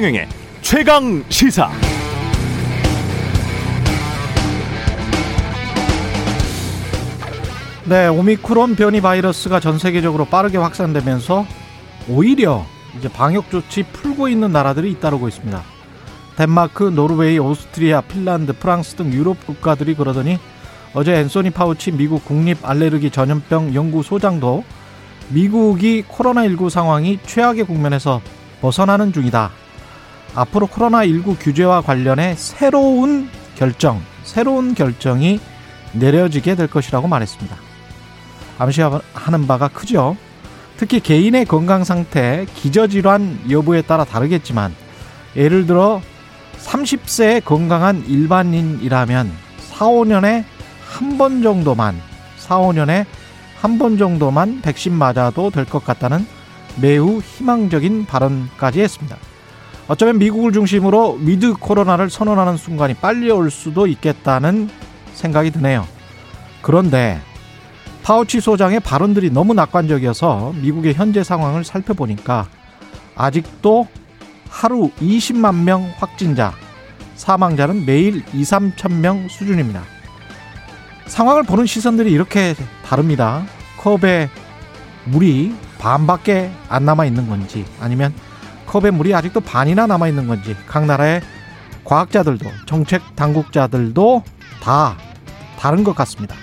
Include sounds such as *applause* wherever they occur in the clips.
최경영의 최강 시사. 네, 오미크론 변이 바이러스가 전 세계적으로 빠르게 확산되면서 오히려 이제 방역 조치 풀고 있는 나라들이 잇따르고 있습니다. 덴마크, 노르웨이, 오스트리아, 핀란드, 프랑스 등 유럽 국가들이 그러더니 어제 앤소니 파우치 미국 국립 알레르기 전염병 연구소장도 미국이 코로나19 상황이 최악의 국면에서 벗어나는 중이다. 앞으로 코로나19 규제와 관련해 새로운 결정, 새로운 결정이 내려지게 될 것이라고 말했습니다. 암시하는 바가 크죠. 특히 개인의 건강 상태, 기저질환 여부에 따라 다르겠지만 예를 들어 30세의 건강한 일반인이라면 4, 5년에 한 번 정도만 4, 5년에 한 번 정도만 백신 맞아도 될 것 같다는 매우 희망적인 발언까지 했습니다. 어쩌면 미국을 중심으로 with 코로나를 선언하는 순간이 빨리 올 수도 있겠다는 생각이 드네요. 그런데 파우치 소장의 발언들이 너무 낙관적이어서 미국의 현재 상황을 살펴보니까 아직도 하루 20만 명 확진자, 사망자는 매일 2, 3천 명 수준입니다. 상황을 보는 시선들이 이렇게 다릅니다. 컵에 물이 반밖에 안 남아 있는 건지 아니면 컵에 물이 아직도 반이나 남아 있는 건지 각 나라의 과학자들도 정책 당국자들도 다 다른 것 같습니다.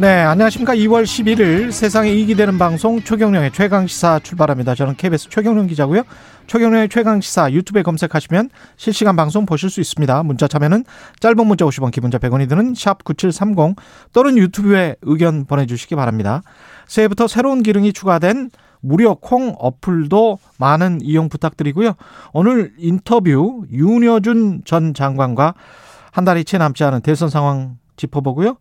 네, 안녕하십니까. 2월 11일 세상에 이익이 되는 방송 최경령의 최강시사 출발합니다. 저는 KBS 최경령 기자고요. 최경령의 최강시사 유튜브에 검색하시면 실시간 방송 보실 수 있습니다. 문자 참여는 짧은 문자 50원, 기본자 100원이 드는 샵 9730 또는 유튜브에 의견 보내주시기 바랍니다. 새해부터 새로운 기능이 추가된 무료 콩 어플도 많은 이용 부탁드리고요. 오늘 인터뷰 윤여준 전 장관과 한 달이 채 남지 않은 대선 상황 짚어보고요.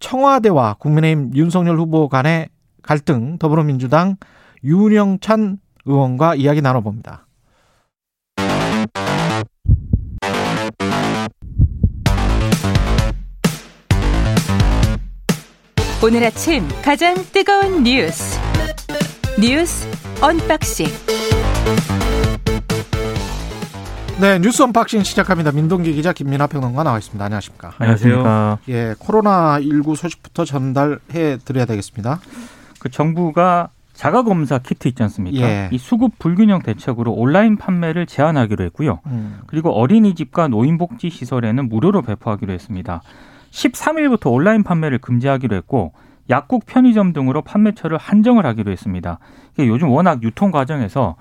청와대와 국민의힘 윤석열 후보 간의 갈등 더불어민주당 윤영찬 의원과 이야기 나눠봅니다. 오늘 아침 가장 뜨거운 뉴스 뉴스 unboxing 네, 뉴스 unboxing 시작합니다. 민동기 기자 김민하 평론가 나와 있습니다. 안녕하십니까? 안녕하세요. 예, 코로나 19 소식부터 전달해 드려야 되겠습니다. 그 정부가 자가 검사 키트 있지 않습니까? 예. 이 수급 불균형 대책으로 온라인 판매를 제한하기로 했고요. 음, 그리고 어린이집과 노인복지 시설에는 무료로 배포하기로 했습니다. 13일부터 온라인 판매를 금지하기로 했고 약국 편의점 등으로 판매처를 한정을 하기로 했습니다. 요즘 워낙 유통 과정에서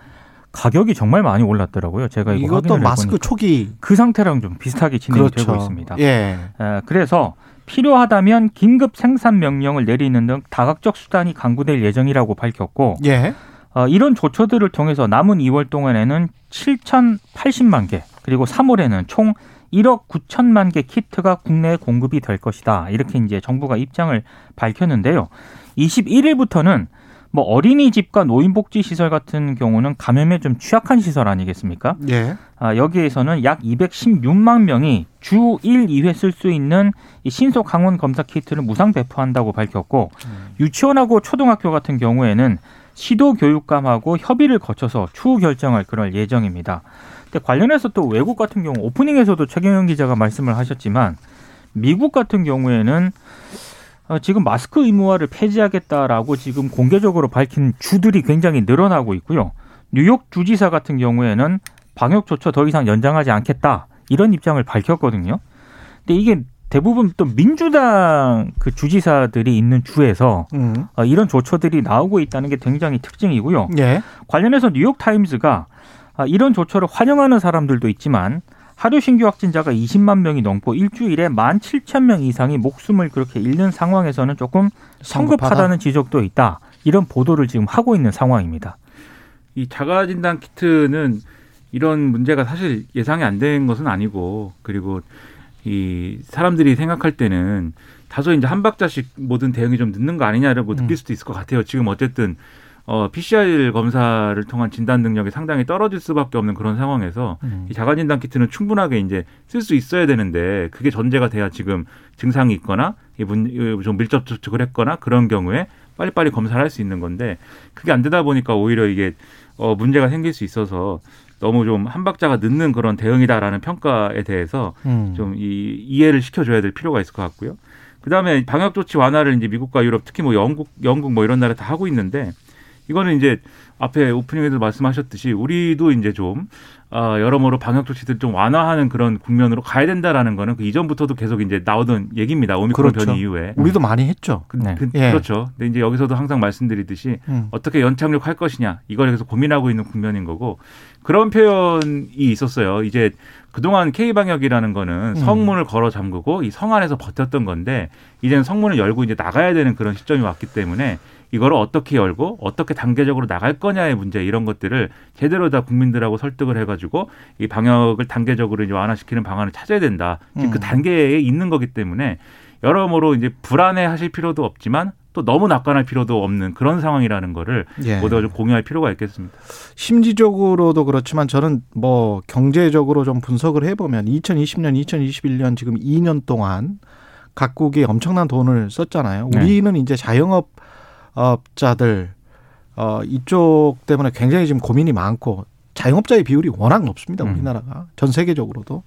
가격이 정말 많이 올랐더라고요. 제가 이거 이것도 마스크 해보니까. 초기 그 상태랑 좀 비슷하게 진행이 그렇죠. 되고 있습니다. 예. 에, 그래서 필요하다면 긴급 생산 명령을 내리는 등 다각적 수단이 강구될 예정이라고 밝혔고 예. 어, 이런 조처들을 통해서 남은 2월 동안에는 7,080만 개 그리고 3월에는 총 1억 9천만 개 키트가 국내에 공급이 될 것이다. 이렇게 이제 정부가 입장을 밝혔는데요. 21일부터는 뭐 어린이집과 노인복지 시설 같은 경우는 감염에 좀 취약한 시설 아니겠습니까? 예. 아, 여기에서는 약 216만 명이 주 1, 2회 쓸 수 있는 이 신속 항원 검사 키트를 무상 배포한다고 밝혔고 유치원하고 초등학교 같은 경우에는 시도 교육감하고 협의를 거쳐서 추후 결정할 그럴 예정입니다. 근데 관련해서 또 외국 같은 경우 오프닝에서도 최경영 기자가 말씀을 하셨지만 미국 같은 경우에는 어, 지금 마스크 의무화를 폐지하겠다라고 지금 공개적으로 밝힌 주들이 굉장히 늘어나고 있고요. 뉴욕 주지사 같은 경우에는 방역 조처 더 이상 연장하지 않겠다 이런 입장을 밝혔거든요. 근데 이게 대부분 또 민주당 그 주지사들이 있는 주에서 음. 어, 이런 조처들이 나오고 있다는 게 굉장히 특징이고요. 예. 관련해서 뉴욕 타임즈가 아, 이런 조처를 환영하는 사람들도 있지만 하루 신규 확진자가 20만 명이 넘고 일주일에 1만 7천 명 이상이 목숨을 그렇게 잃는 상황에서는 조금 성급하다는 지적도 있다. 이런 보도를 지금 하고 있는 상황입니다. 이 자가 진단 키트는 이런 문제가 사실 예상이 안 된 것은 아니고 그리고 이 사람들이 생각할 때는 다소 이제 한 박자씩 모든 대응이 좀 늦는 거 아니냐라고 음. 느낄 수도 있을 것 같아요. 지금 어쨌든 어 PCR 검사를 통한 진단 능력이 상당히 떨어질 수밖에 없는 그런 상황에서 음. 이 자가 진단 키트는 충분하게 이제 쓸 수 있어야 되는데 그게 전제가 돼야 지금 증상이 있거나 이분 좀 밀접 접촉을 했거나 그런 경우에 빨리빨리 검사를 할 수 있는 건데 그게 안 되다 보니까 오히려 이게 어 문제가 생길 수 있어서 너무 좀 한 박자가 늦는 그런 대응이다라는 평가에 대해서 음. 좀이 이해를 시켜줘야 될 필요가 있을 것 같고요. 그다음에 방역 조치 완화를 이제 미국과 유럽 특히 뭐 영국 영국 뭐 이런 나라 다 하고 있는데 이거는 이제 앞에 오프닝에도 말씀하셨듯이 우리도 이제 좀 어, 여러모로 방역 조치들 좀 완화하는 그런 국면으로 가야 된다라는 거는 그 이전부터도 계속 이제 나오던 얘기입니다. 오미크론 그렇죠. 변이 이후에. 우리도 많이 했죠. 그, 네. 그, 예. 렇죠 근데 이제 여기서도 항상 말씀드리듯이 음. 어떻게 연착륙할 것이냐 이걸 계속 고민하고 있는 국면인 거고 그런 표현이 있었어요. 이제 그동안 K 방역이라는 거는 음. 성문을 걸어 잠그고 이 성 안에서 버텼던 건데 이제는 성문을 열고 이제 나가야 되는 그런 시점이 왔기 때문에 이거를 어떻게 열고 어떻게 단계적으로 나갈 거냐의 문제 이런 것들을 제대로 다 국민들하고 설득을 해가지고 이 방역을 단계적으로 이제 완화시키는 방안을 찾아야 된다. 지금 그 음. 단계에 있는 거기 때문에 여러모로 이제 불안해하실 필요도 없지만 또 너무 낙관할 필요도 없는 그런 상황이라는 거를 예. 모두가 좀 공유할 필요가 있겠습니다. 심리적으로도 그렇지만 저는 뭐 경제적으로 좀 분석을 해보면 2020년, 2021년 지금 2년 동안 각국이 엄청난 돈을 썼잖아요. 네. 우리는 이제 자영업 업자들 어 이쪽 때문에 굉장히 지금 고민이 많고 자영업자의 비율이 워낙 높습니다. 음. 우리나라가 전 세계적으로도.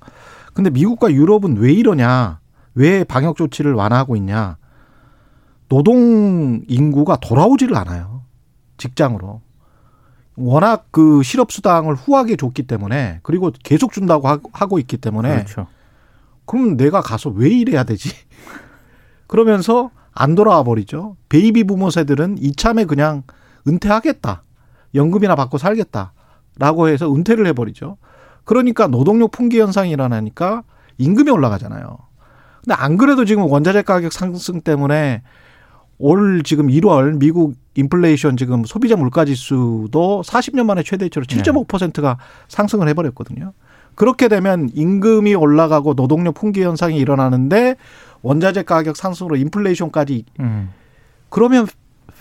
근데 미국과 유럽은 왜 이러냐? 왜 방역 조치를 완화하고 있냐? 노동 인구가 돌아오지를 않아요. 직장으로. 워낙 그 실업 수당을 후하게 줬기 때문에 그리고 계속 준다고 하- 하고 있기 때문에 그렇죠. 그럼 내가 가서 왜 일해야 되지? *laughs* 그러면서 안 돌아와 버리죠. 베이비 부머 세대들은 이참에 그냥 은퇴하겠다. 연금이나 받고 살겠다. 라고 해서 은퇴를 해버리죠. 그러니까 노동력 풍기 현상이 일어나니까 임금이 올라가잖아요. 근데 안 그래도 지금 원자재 가격 상승 때문에 올 지금 1월 미국 인플레이션 지금 소비자 물가 지수도 40년 만에 최대치로 7.5%가 상승을 해버렸거든요. 그렇게 되면 임금이 올라가고 노동력 풍기 현상이 일어나는데 원자재 가격 상승으로 인플레이션까지 음. 그러면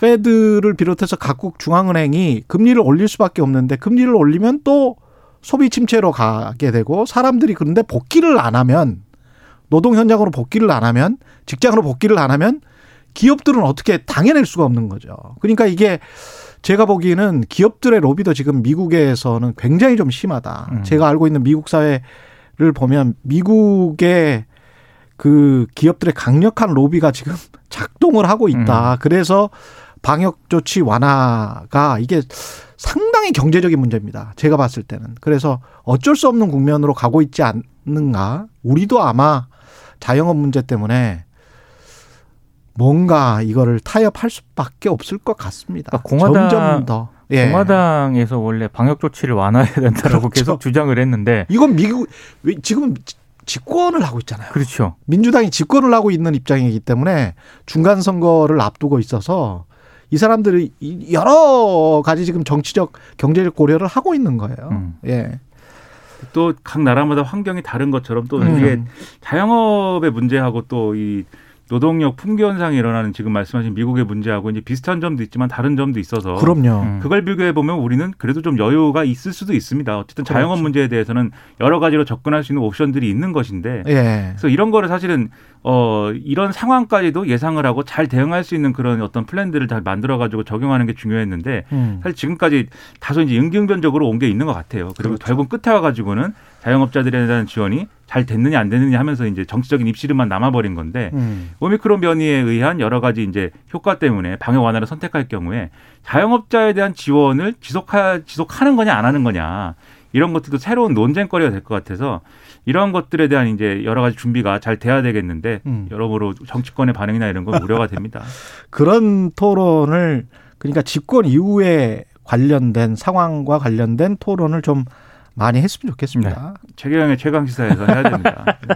페드를 비롯해서 각국 중앙은행이 금리를 올릴 수밖에 없는데 금리를 올리면 또 소비 침체로 가게 되고 사람들이 그런데 복귀를 안 하면 노동 현장으로 복귀를 안 하면 직장으로 복귀를 안 하면 기업들은 어떻게 당해낼 수가 없는 거죠. 그러니까 이게 제가 보기에는 기업들의 로비도 지금 미국에서는 굉장히 좀 심하다. 음. 제가 알고 있는 미국 사회를 보면 미국의 그 기업들의 강력한 로비가 지금 *laughs* 작동을 하고 있다. 그래서 방역 조치 완화가 이게 상당히 경제적인 문제입니다. 제가 봤을 때는. 그래서 어쩔 수 없는 국면으로 가고 있지 않는가. 우리도 아마 자영업 문제 때문에 뭔가 이거를 타협할 수밖에 없을 것 같습니다. 그러니까 공화당- 점점 더. 예. 공화당에서 원래 방역 조치를 완화해야 된다라고 그렇죠. 계속 주장을 했는데 이건 미국 왜 지금 집권을 하고 있잖아요. 그렇죠. 민주당이 집권을 하고 있는 입장이기 때문에 중간 선거를 앞두고 있어서 이 사람들이 이- 여러 가지 지금 정치적 경제적 고려를 하고 있는 거예요. 음. 예. 또 각 나라마다 환경이 다른 것처럼 또 음. 이게 자영업의 문제하고 또이 노동력 풍기 현상이 일어나는 지금 말씀하신 미국의 문제하고 이제 비슷한 점도 있지만 다른 점도 있어서 그럼요. 음. 그걸 비교해 보면 우리는 그래도 좀 여유가 있을 수도 있습니다. 어쨌든 자영업 그렇죠. 문제에 대해서는 여러 가지로 접근할 수 있는 옵션들이 있는 것인데 예. 그래서 이런 거를 사실은 어 이런 상황까지도 예상을 하고 잘 대응할 수 있는 그런 어떤 플랜들을 잘 만들어 가지고 적용하는 게 중요했는데 음. 사실 지금까지 다소 이제 응경변적으로 온 게 있는 것 같아요. 그리고 그렇죠. 결국 끝에 와 가지고는 자영업자들에 대한 지원이 잘 됐느냐 안 됐느냐 하면서 이제 정치적인 입시름만 남아버린 건데 음. 오미크론 변이에 의한 여러 가지 이제 효과 때문에 방역 완화를 선택할 경우에 자영업자에 대한 지원을 지속하 지속하는 거냐 안 하는 거냐 이런 것들도 새로운 논쟁거리가 될 것 같아서 이런 것들에 대한 이제 여러 가지 준비가 잘 돼야 되겠는데 음. 여러모로 정치권의 반응이나 이런 건 우려가 됩니다. *laughs* 그런 토론을 그러니까 집권 이후에 관련된 상황과 관련된 토론을 좀 많이 했으면 좋겠습니다. 최경영의 최강 시사에서 해야 됩니다. *laughs* 네.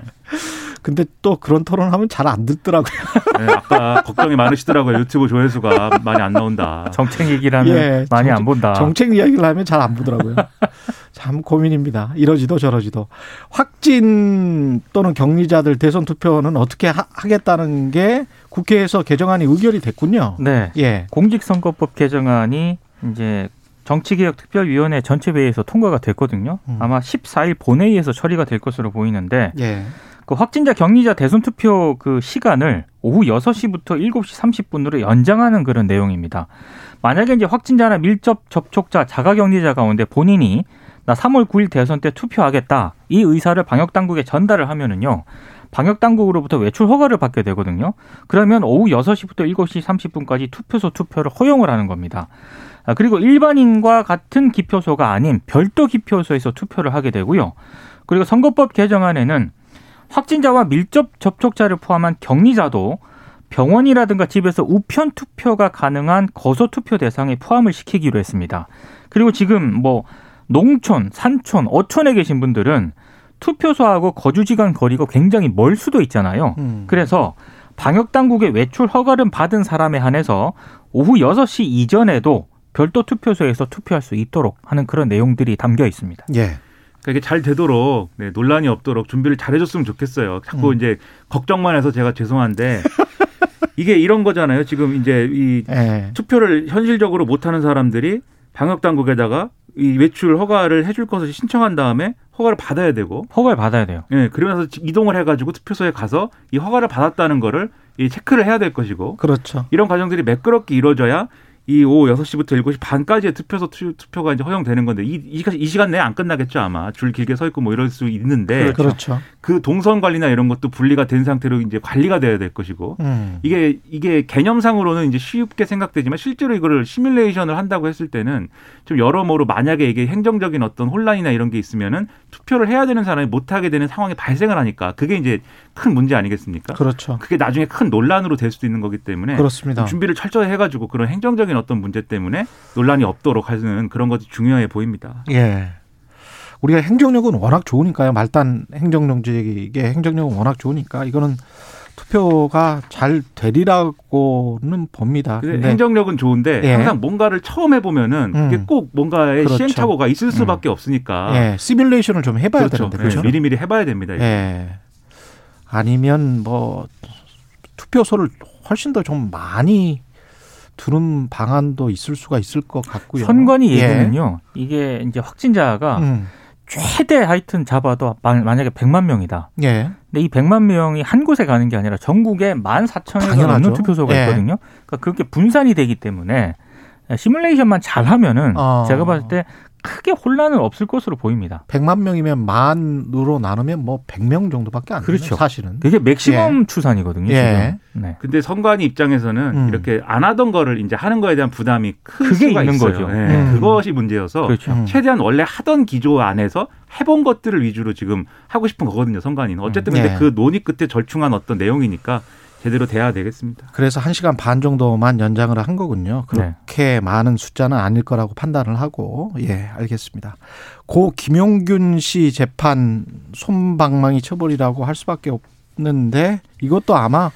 근데 또 그런 토론하면 잘 안 듣더라고요. 네, 아까 걱정이 많으시더라고요. 유튜브 조회수가 많이 안 나온다. 정책 얘기를 하면 예, 많이 정책- 안 본다. 정책 이야기를 하면 잘 안 보더라고요. 참 고민입니다. 이러지도 저러지도. 확진 또는 격리자들 대선 투표는 어떻게 하, 하겠다는 게 국회에서 개정안이 의결이 됐군요. 네. 예. 공직선거법 개정안이 이제 정치개혁특별위원회 전체 회의에서 통과가 됐거든요. 음. 아마 14일 본회의에서 처리가 될 것으로 보이는데 예. 그 확진자 격리자 대선 투표 그 시간을 오후 6시부터 7시 30분으로 연장하는 그런 내용입니다. 만약에 이제 확진자나 밀접 접촉자, 자가 격리자 가운데 본인이 나 3월 9일 대선 때 투표하겠다. 이 의사를 방역 당국에 전달을 하면은요. 방역 당국으로부터 외출 허가를 받게 되거든요. 그러면 오후 6시부터 7시 30분까지 투표소 투표를 허용을 하는 겁니다. 아, 그리고 일반인과 같은 기표소가 아닌 별도 기표소에서 투표를 하게 되고요. 그리고 선거법 개정안에는 확진자와 밀접 접촉자를 포함한 격리자도 병원이라든가 집에서 우편 투표가 가능한 거소 투표 대상에 포함을 시키기로 했습니다. 그리고 지금 뭐 농촌, 산촌, 어촌에 계신 분들은 투표소하고 거주지간 거리가 굉장히 멀 수도 있잖아요. 음. 그래서 방역 당국의 외출 허가를 받은 사람에 한해서 오후 6시 이전에도 별도 투표소에서 투표할 수 있도록 하는 그런 내용들이 담겨 있습니다. 예. 그러니까 이게 잘 되도록 네, 논란이 없도록 준비를 잘 해줬으면 좋겠어요. 자꾸 음. 이제 걱정만 해서 제가 죄송한데 *laughs* 이게 이런 거잖아요. 지금 이제 이 예. 투표를 현실적으로 못하는 사람들이 방역 당국에다가 이 외출 허가를 해줄 것을 신청한 다음에 허가를 받아야 되고, 허가를 받아야 돼요. 예, 그러면서 이동을 해가지고 투표소에 가서 이 허가를 받았다는 거를 이 체크를 해야 될 것이고, 그렇죠. 이런 과정들이 매끄럽게 이루어져야 이 오후 6시부터 7시 반까지의 투표소 투, 투표가 이제 허용되는 건데 이, 이, 이 시간 내에 안 끝나겠죠 아마 줄 길게 서 있고 뭐 이럴 수 있는데 그렇죠. 그 동선 관리나 이런 것도 분리가 된 상태로 이제 관리가 돼야 될 것이고 음. 이게 이게 개념상으로는 이제 쉽게 생각되지만 실제로 이거를 시뮬레이션을 한다고 했을 때는 좀 여러모로 만약에 이게 행정적인 어떤 혼란이나 이런 게 있으면은 투표를 해야 되는 사람이 못 하게 되는 상황이 발생을 하니까 그게 이제 큰 문제 아니겠습니까? 그렇죠. 그게 나중에 큰 논란으로 될 수도 있는 거기 때문에 그렇습니다. 준비를 철저히 해가지고 그런 행정적인 어떤 문제 때문에 논란이 없도록 하는 그런 것이 중요해 보입니다. 예. 우리가 행정력은 워낙 좋으니까요. 말단 행정정직의 행정력은 워낙 좋으니까 이거는 투표가 잘 되리라고는 봅니다. 근데 행정력은 좋은데 예. 항상 뭔가를 처음 해보면은 그게 음. 꼭 뭔가의 그렇죠. 시행착오가 있을 수밖에 없으니까 예, 시뮬레이션을 좀 해봐야 그렇죠. 되는데 예, 그렇죠. 미리미리 해봐야 됩니다. 이거. 예. 아니면 뭐 투표소를 훨씬 더 좀 많이 두는 방안도 있을 수가 있을 것 같고요. 선관위 예. 얘기는요. 이게 이제 확진자가 음. 최대 하여튼 잡아도 만- 만약에 100만 명이다. 예. 근데 이 100만 명이 한 곳에 가는 게 아니라 전국에 14,000여 개 당연하죠. 넘는 투표소가 예. 있거든요. 그러니까 그렇게 분산이 되기 때문에 시뮬레이션만 잘 하면은 어. 제가 봤을 때 크게 혼란은 없을 것으로 보입니다. 100만 명이면 만으로 나누면 뭐 100명 정도밖에 안 되죠. 그렇죠. 사실은. 그게 맥시멈 추산이거든요. 예. 지금. 네. 근데 선관위 입장에서는 음. 이렇게 안 하던 거를 이제 하는 거에 대한 부담이 수가 있는 있어요. 거죠. 예, 음. 그것이 문제여서 그렇죠. 음. 최대한 원래 하던 기조 안에서 해본 것들을 위주로 지금 하고 싶은 거거든요. 선관위는 어쨌든 음. 근데 예. 그 논의 끝에 절충한 어떤 내용이니까 제대로 돼야 되겠습니다. 그래서 1시간 반 정도만 연장을 한 거군요. 네. 그렇게 많은 숫자는 아닐 거라고 판단을 하고 예, 알겠습니다. 고 김용균 씨 재판 손방망이 처벌이라고 할 수밖에 없는데 이것도 아마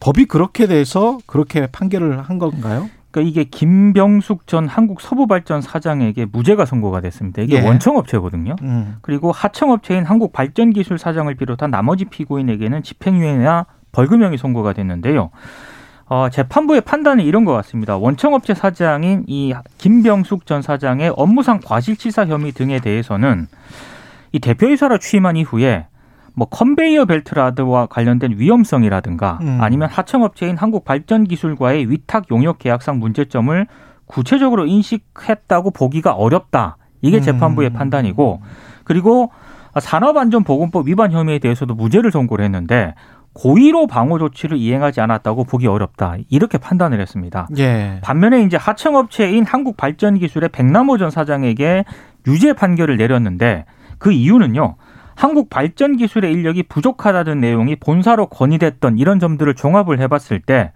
법이 그렇게 돼서 그렇게 판결을 한 건가요? 그러니까 이게 김병숙 전 한국 서부발전 사장에게 무죄가 선고가 됐습니다. 이게 예. 원청업체거든요. 음. 그리고 하청업체인 한국발전기술 사장을 비롯한 나머지 피고인에게는 집행유예나 벌금형이 선고가 됐는데요. 어, 재판부의 판단은 이런 것 같습니다. 원청업체 사장인 이 김병숙 전 사장의 업무상 과실치사 혐의 등에 대해서는 이 대표이사로 취임한 이후에 뭐 컨베이어 벨트라드와 관련된 위험성이라든가 음. 아니면 하청업체인 한국발전기술과의 위탁 용역 계약상 문제점을 구체적으로 인식했다고 보기가 어렵다. 이게 음. 재판부의 판단이고 그리고 산업안전보건법 위반 혐의에 대해서도 무죄를 선고를 했는데 고의로 방호 조치를 이행하지 않았다고 보기 어렵다. 이렇게 판단을 했습니다. 예. 반면에 이제 하청업체인 한국발전기술의 백남호 전 사장에게 유죄 판결을 내렸는데 그 이유는요. 한국 발전 기술의 인력이 부족하다는 내용이 본사로 건의됐던 이런 점들을 종합을 해봤을 때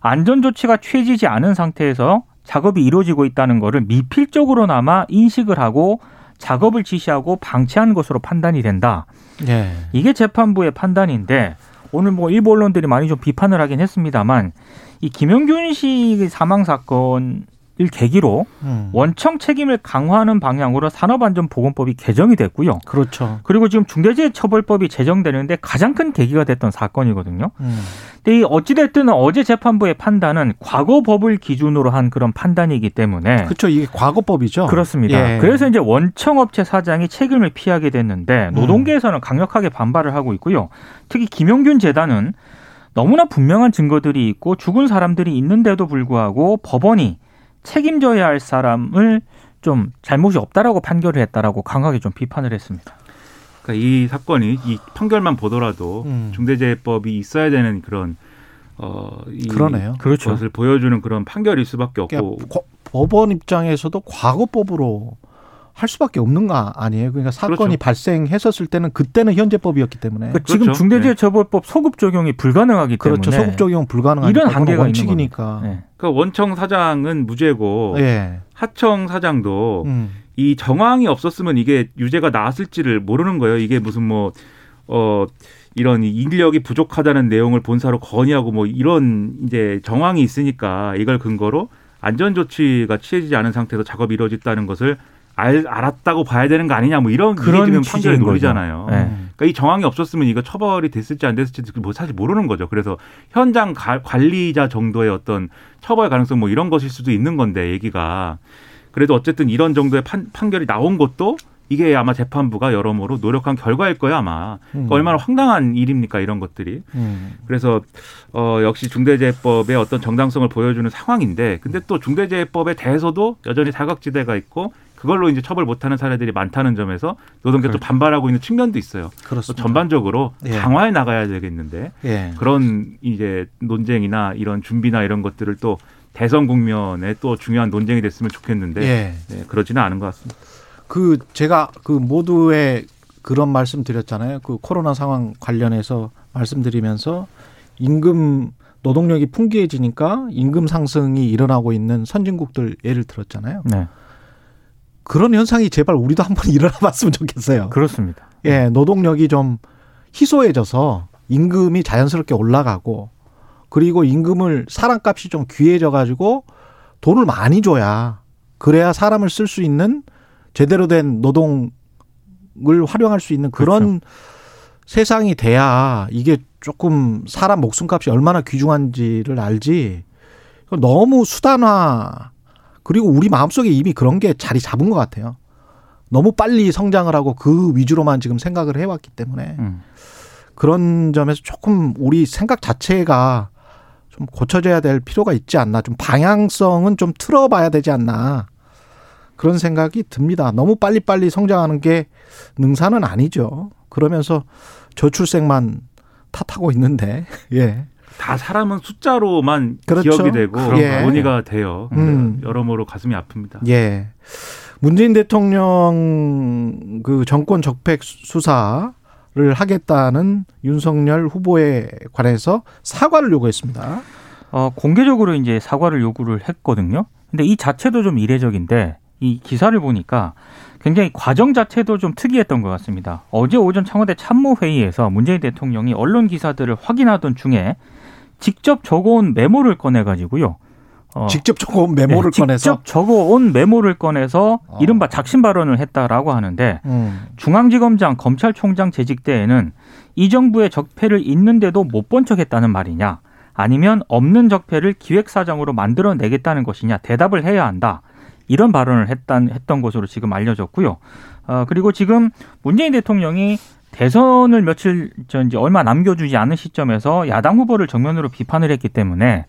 안전 조치가 취해지지 않은 상태에서 작업이 이루어지고 있다는 것을 미필적으로나마 인식을 하고 작업을 지시하고 방치한 것으로 판단이 된다. 예. 이게 재판부의 판단인데 오늘 뭐 일부 언론들이 많이 좀 비판을 하긴 했습니다만 이 김용균 씨 사망 사건 을 계기로 음. 원청 책임을 강화하는 방향으로 산업안전보건법이 개정이 됐고요. 그렇죠. 그리고 지금 중대재해처벌법이 제정되는데 가장 큰 계기가 됐던 사건이거든요. 음. 근데 이 어찌됐든 어제 재판부의 판단은 과거 법을 기준으로 한 그런 판단이기 때문에 그렇죠. 이게 과거법이죠. 그렇습니다. 예. 그래서 이제 원청업체 사장이 책임을 피하게 됐는데 음. 노동계에서는 강력하게 반발을 하고 있고요. 특히 김용균 재단은 너무나 분명한 증거들이 있고 죽은 사람들이 있는데도 불구하고 법원이 책임져야 할 사람을 좀 잘못이 없다라고 판결을 했다라고 강하게 좀 비판을 했습니다. 그러니까 이 사건이 이 판결만 보더라도 음. 중대재해법이 있어야 되는 그런 어, 이 그러네요. 그렇죠. 것을 보여주는 그런 판결일 수밖에 없고 그러니까 거- 법원 입장에서도 과거법으로 할 수밖에 없는 거 아니에요? 그러니까 사건이 그렇죠. 발생했었을 때는 그때는 현재법이었기 때문에 그 지금 그렇죠. 중대재해처벌법 소급 적용이 불가능하기 그렇죠. 때문에 소급 적용 불가능하니까 이런 한계가 원칙이니까. 네. 그러니까 원청 사장은 무죄고 예. 하청 사장도 음. 이 정황이 없었으면 이게 유죄가 나왔을지를 모르는 거예요. 이게 무슨 뭐, 어, 이런 인력이 부족하다는 내용을 본사로 건의하고 뭐 이런 이제 정황이 있으니까 이걸 근거로 안전조치가 취해지지 않은 상태에서 작업이 이루어졌다는 것을 알, 알았다고 봐야 되는 거 아니냐 뭐 이런 그런 지금 판결의. 논리잖아요. 네. 그러니까 이 정황이 없었으면 이거 처벌이 됐을지 안 됐을지 뭐 사실 모르는 거죠. 그래서 현장 가- 관리자 정도의 어떤 처벌 가능성 뭐 이런 것일 수도 있는 건데 얘기가 그래도 어쨌든 이런 정도의 판, 판결이 나온 것도 이게 아마 재판부가 여러모로 노력한 결과일 거예요 아마 음. 그러니까 얼마나 황당한 일입니까 이런 것들이 음. 그래서 어 역시 중대재해법의 어떤 정당성을 보여주는 상황인데 근데 또 중대재해법에 대해서도 여전히 사각지대가 있고 그걸로 이제 처벌 못하는 사례들이 많다는 점에서 노동계 또 반발하고 있는 측면도 있어요. 또 그렇습니다. 전반적으로 예. 강화해 나가야 되겠는데 예. 그런 이제 논쟁이나 이런 준비나 이런 것들을 또 대선 국면에 또 중요한 논쟁이 됐으면 좋겠는데 예. 네, 그러지는 않은 것 같습니다. 그 제가 그 모두의 그런 말씀 드렸잖아요. 그 코로나 상황 관련해서 말씀드리면서 임금 노동력이 풍기해지니까 임금 상승이 일어나고 있는 선진국들 예를 들었잖아요. 네. 그런 현상이 제발 우리도 한번 *laughs* 일어나 봤으면 좋겠어요. 그렇습니다. 예, 노동력이 좀 희소해져서 임금이 자연스럽게 올라가고 그리고 임금을 사람값이 좀 귀해져 가지고 돈을 많이 줘야 그래야 사람을 쓸 수 있는 제대로 된 노동을 활용할 수 있는 그런 세상이 돼야 이게 조금 사람 목숨값이 얼마나 귀중한지를 알지. 너무 수단화 그리고 우리 마음속에 이미 그런 게 자리 잡은 것 같아요. 너무 빨리 성장을 하고 그 위주로만 지금 생각을 해왔기 때문에 음. 그런 점에서 조금 우리 생각 자체가 좀 고쳐져야 될 필요가 있지 않나. 좀 방향성은 좀 틀어봐야 되지 않나. 그런 생각이 듭니다. 너무 빨리빨리 성장하는 게 능사는 아니죠. 그러면서 저출생만 탓하고 있는데, *laughs* 예. 다 사람은 숫자로만 그렇죠. 기억이 되고 예. 논의가 돼요. 음. 여러모로 가슴이 아픕니다. 예. 문재인 대통령 그 정권 적폐 수사를 하겠다는 윤석열 후보에 관해서 사과를 요구했습니다. 어, 공개적으로 이제 사과를 요구를 했거든요. 근데 이 자체도 좀 이례적인데 이 기사를 보니까 굉장히 과정 자체도 좀 특이했던 것 같습니다. 어제 오전 청와대 참모회의에서 문재인 대통령이 언론 기사들을 확인하던 중에 직접 적어온 메모를 꺼내가지고요. 어, 직접 적어온 메모를 네, 꺼내서 직접 적어온 메모를 꺼내서 어. 이른바 작심 발언을 했다라고 하는데 음. 중앙지검장 검찰총장 재직 때에는 이 정부의 적폐를 있는데도 못 본 척했다는 말이냐 아니면 없는 적폐를 기획사정으로 만들어내겠다는 것이냐 대답을 해야 한다 이런 발언을 했단, 했던 것으로 지금 알려졌고요. 어, 그리고 지금 문재인 대통령이 대선을 며칠 전 이제 얼마 남겨주지 않은 시점에서 야당 후보를 정면으로 비판을 했기 때문에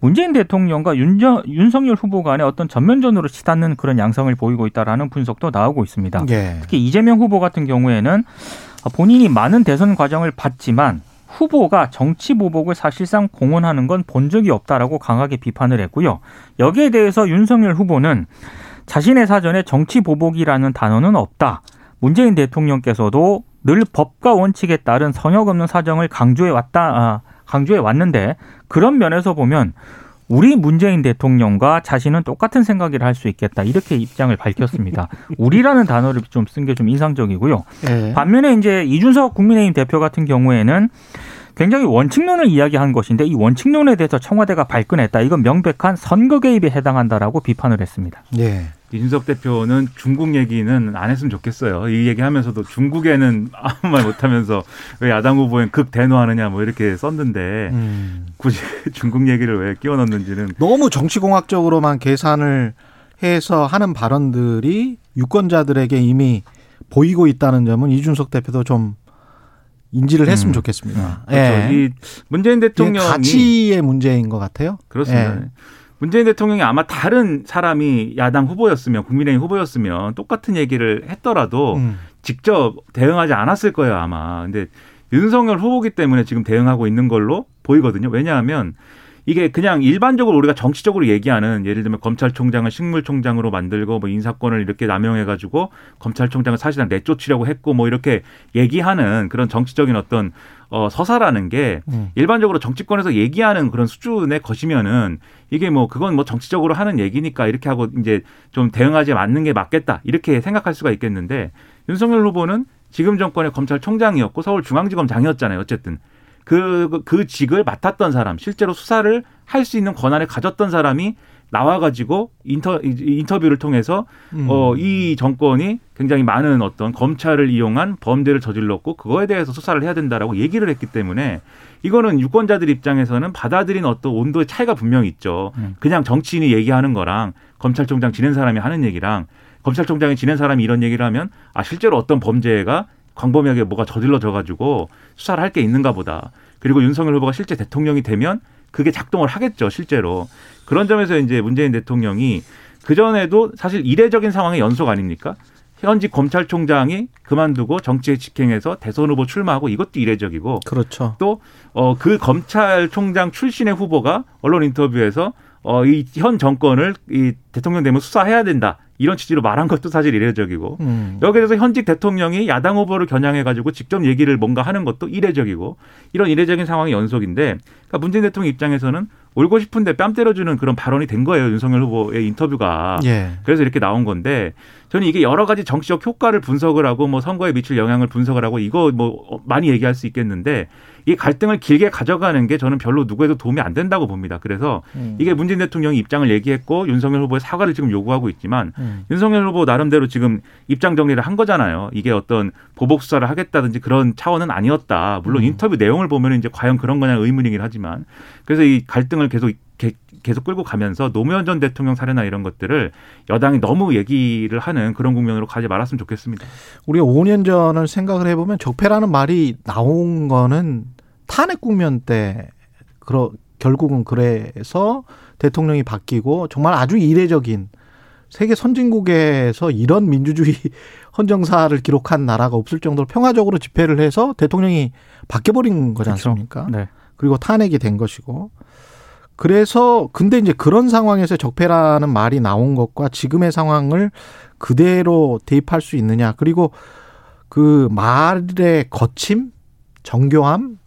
문재인 대통령과 윤저, 윤석열 후보 간의 어떤 전면전으로 치닫는 그런 양상을 보이고 있다라는 분석도 나오고 있습니다. 예. 특히 이재명 후보 같은 경우에는 본인이 많은 대선 과정을 봤지만 후보가 정치 보복을 사실상 공언하는 건 본 적이 없다라고 강하게 비판을 했고요. 여기에 대해서 윤석열 후보는 자신의 사전에 정치 보복이라는 단어는 없다. 문재인 대통령께서도 늘 법과 원칙에 따른 성역 없는 사정을 강조해 왔다, 아, 강조해 왔는데 그런 면에서 보면 우리 문재인 대통령과 자신은 똑같은 생각을 할 수 있겠다 이렇게 입장을 밝혔습니다. *laughs* 우리라는 단어를 좀 쓴 게 좀 인상적이고요. 예. 반면에 이제 이준석 국민의힘 대표 같은 경우에는 굉장히 원칙론을 이야기한 것인데 이 원칙론에 대해서 청와대가 발끈했다. 이건 명백한 선거 개입에 해당한다라고 비판을 했습니다. 예. 이준석 대표는 중국 얘기는 안 했으면 좋겠어요. 이 얘기하면서도 중국에는 아무 말 못하면서 왜 야당 후보엔 극 대노하느냐 뭐 이렇게 썼는데 음. 굳이 *laughs* 중국 얘기를 왜 끼워 넣는지는 너무 정치공학적으로만 계산을 해서 하는 발언들이 유권자들에게 이미 보이고 있다는 점은 이준석 대표도 좀 인지를 했으면 음. 좋겠습니다. 그렇죠. 예. 이 문재인 대통령이 가치의 문제인 것 같아요. 그렇습니다. 예. 문재인 대통령이 아마 다른 사람이 야당 후보였으면 국민의힘 후보였으면 똑같은 얘기를 했더라도 음. 직접 대응하지 않았을 거예요 아마. 근데 윤석열 후보기 때문에 지금 대응하고 있는 걸로 보이거든요. 왜냐하면 이게 그냥 일반적으로 우리가 정치적으로 얘기하는 예를 들면 검찰총장을 식물총장으로 만들고 뭐 인사권을 이렇게 남용해가지고 검찰총장을 사실상 내쫓으려고 했고 뭐 이렇게 얘기하는 그런 정치적인 어떤 어 서사라는 게 음. 일반적으로 정치권에서 얘기하는 그런 수준의 것이면은 이게 뭐 그건 뭐 정치적으로 하는 얘기니까 이렇게 하고 이제 좀 대응하지 않는 게 맞겠다 이렇게 생각할 수가 있겠는데 윤석열 후보는 지금 정권의 검찰총장이었고 서울중앙지검장이었잖아요. 어쨌든 그, 그 직을 맡았던 사람, 실제로 수사를 할 수 있는 권한을 가졌던 사람이 나와가지고 인터, 인터뷰를 통해서 음. 어, 이 정권이 굉장히 많은 어떤 검찰을 이용한 범죄를 저질렀고 그거에 대해서 수사를 해야 된다라고 얘기를 했기 때문에 이거는 유권자들 입장에서는 받아들인 어떤 온도의 차이가 분명히 있죠. 음. 그냥 정치인이 얘기하는 거랑 검찰총장 지낸 사람이 하는 얘기랑 검찰총장이 지낸 사람이 이런 얘기를 하면 아 실제로 어떤 범죄가 광범위하게 뭐가 저질러져 가지고 수사를 할 게 있는가 보다. 그리고 윤석열 후보가 실제 대통령이 되면 그게 작동을 하겠죠, 실제로. 그런 점에서 이제 문재인 대통령이 그전에도 사실 이례적인 상황의 연속 아닙니까? 현직 검찰총장이 그만두고 정치에 직행해서 대선 후보 출마하고 이것도 이례적이고 그렇죠. 또 어 그 검찰총장 출신의 후보가 언론 인터뷰에서 어 이 현 정권을 이 대통령 되면 수사해야 된다 이런 취지로 말한 것도 사실 이례적이고 음. 여기에 대해서 현직 대통령이 야당 후보를 겨냥해 가지고 직접 얘기를 뭔가 하는 것도 이례적이고 이런 이례적인 상황이 연속인데 그러니까 문재인 대통령 입장에서는 울고 싶은데 뺨 때려주는 그런 발언이 된 거예요 윤석열 후보의 인터뷰가 예. 그래서 이렇게 나온 건데 저는 이게 여러 가지 정치적 효과를 분석을 하고 뭐 선거에 미칠 영향을 분석을 하고 이거 뭐 많이 얘기할 수 있겠는데 이 갈등을 길게 가져가는 게 저는 별로 누구에도 도움이 안 된다고 봅니다. 그래서 음. 이게 문재인 대통령이 입장을 얘기했고 윤석열 후보의 사과를 지금 요구하고 있지만 음. 윤석열 후보 나름대로 지금 입장 정리를 한 거잖아요. 이게 어떤 보복 수사를 하겠다든지 그런 차원은 아니었다. 물론 음. 인터뷰 내용을 보면 이제 과연 그런 거냐 의문이긴 하지만 그래서 이 갈등을 계속 게- 계속 끌고 가면서 노무현 전 대통령 사례나 이런 것들을 여당이 너무 얘기를 하는 그런 국면으로 가지 말았으면 좋겠습니다. 우리가 5년 전을 생각을 해보면 적폐라는 말이 나온 거는 탄핵 국면 때 그러 결국은 그래서 대통령이 바뀌고 정말 아주 이례적인 세계 선진국에서 이런 민주주의 *laughs* 헌정사를 기록한 나라가 없을 정도로 평화적으로 집회를 해서 대통령이 바뀌어버린 거지 그렇죠. 않습니까? 네. 그리고 탄핵이 된 것이고. 그래서 근데 이제 그런 상황에서 적폐라는 말이 나온 것과 지금의 상황을 그대로 대입할 수 있느냐. 그리고 그 말의 거침, 정교함,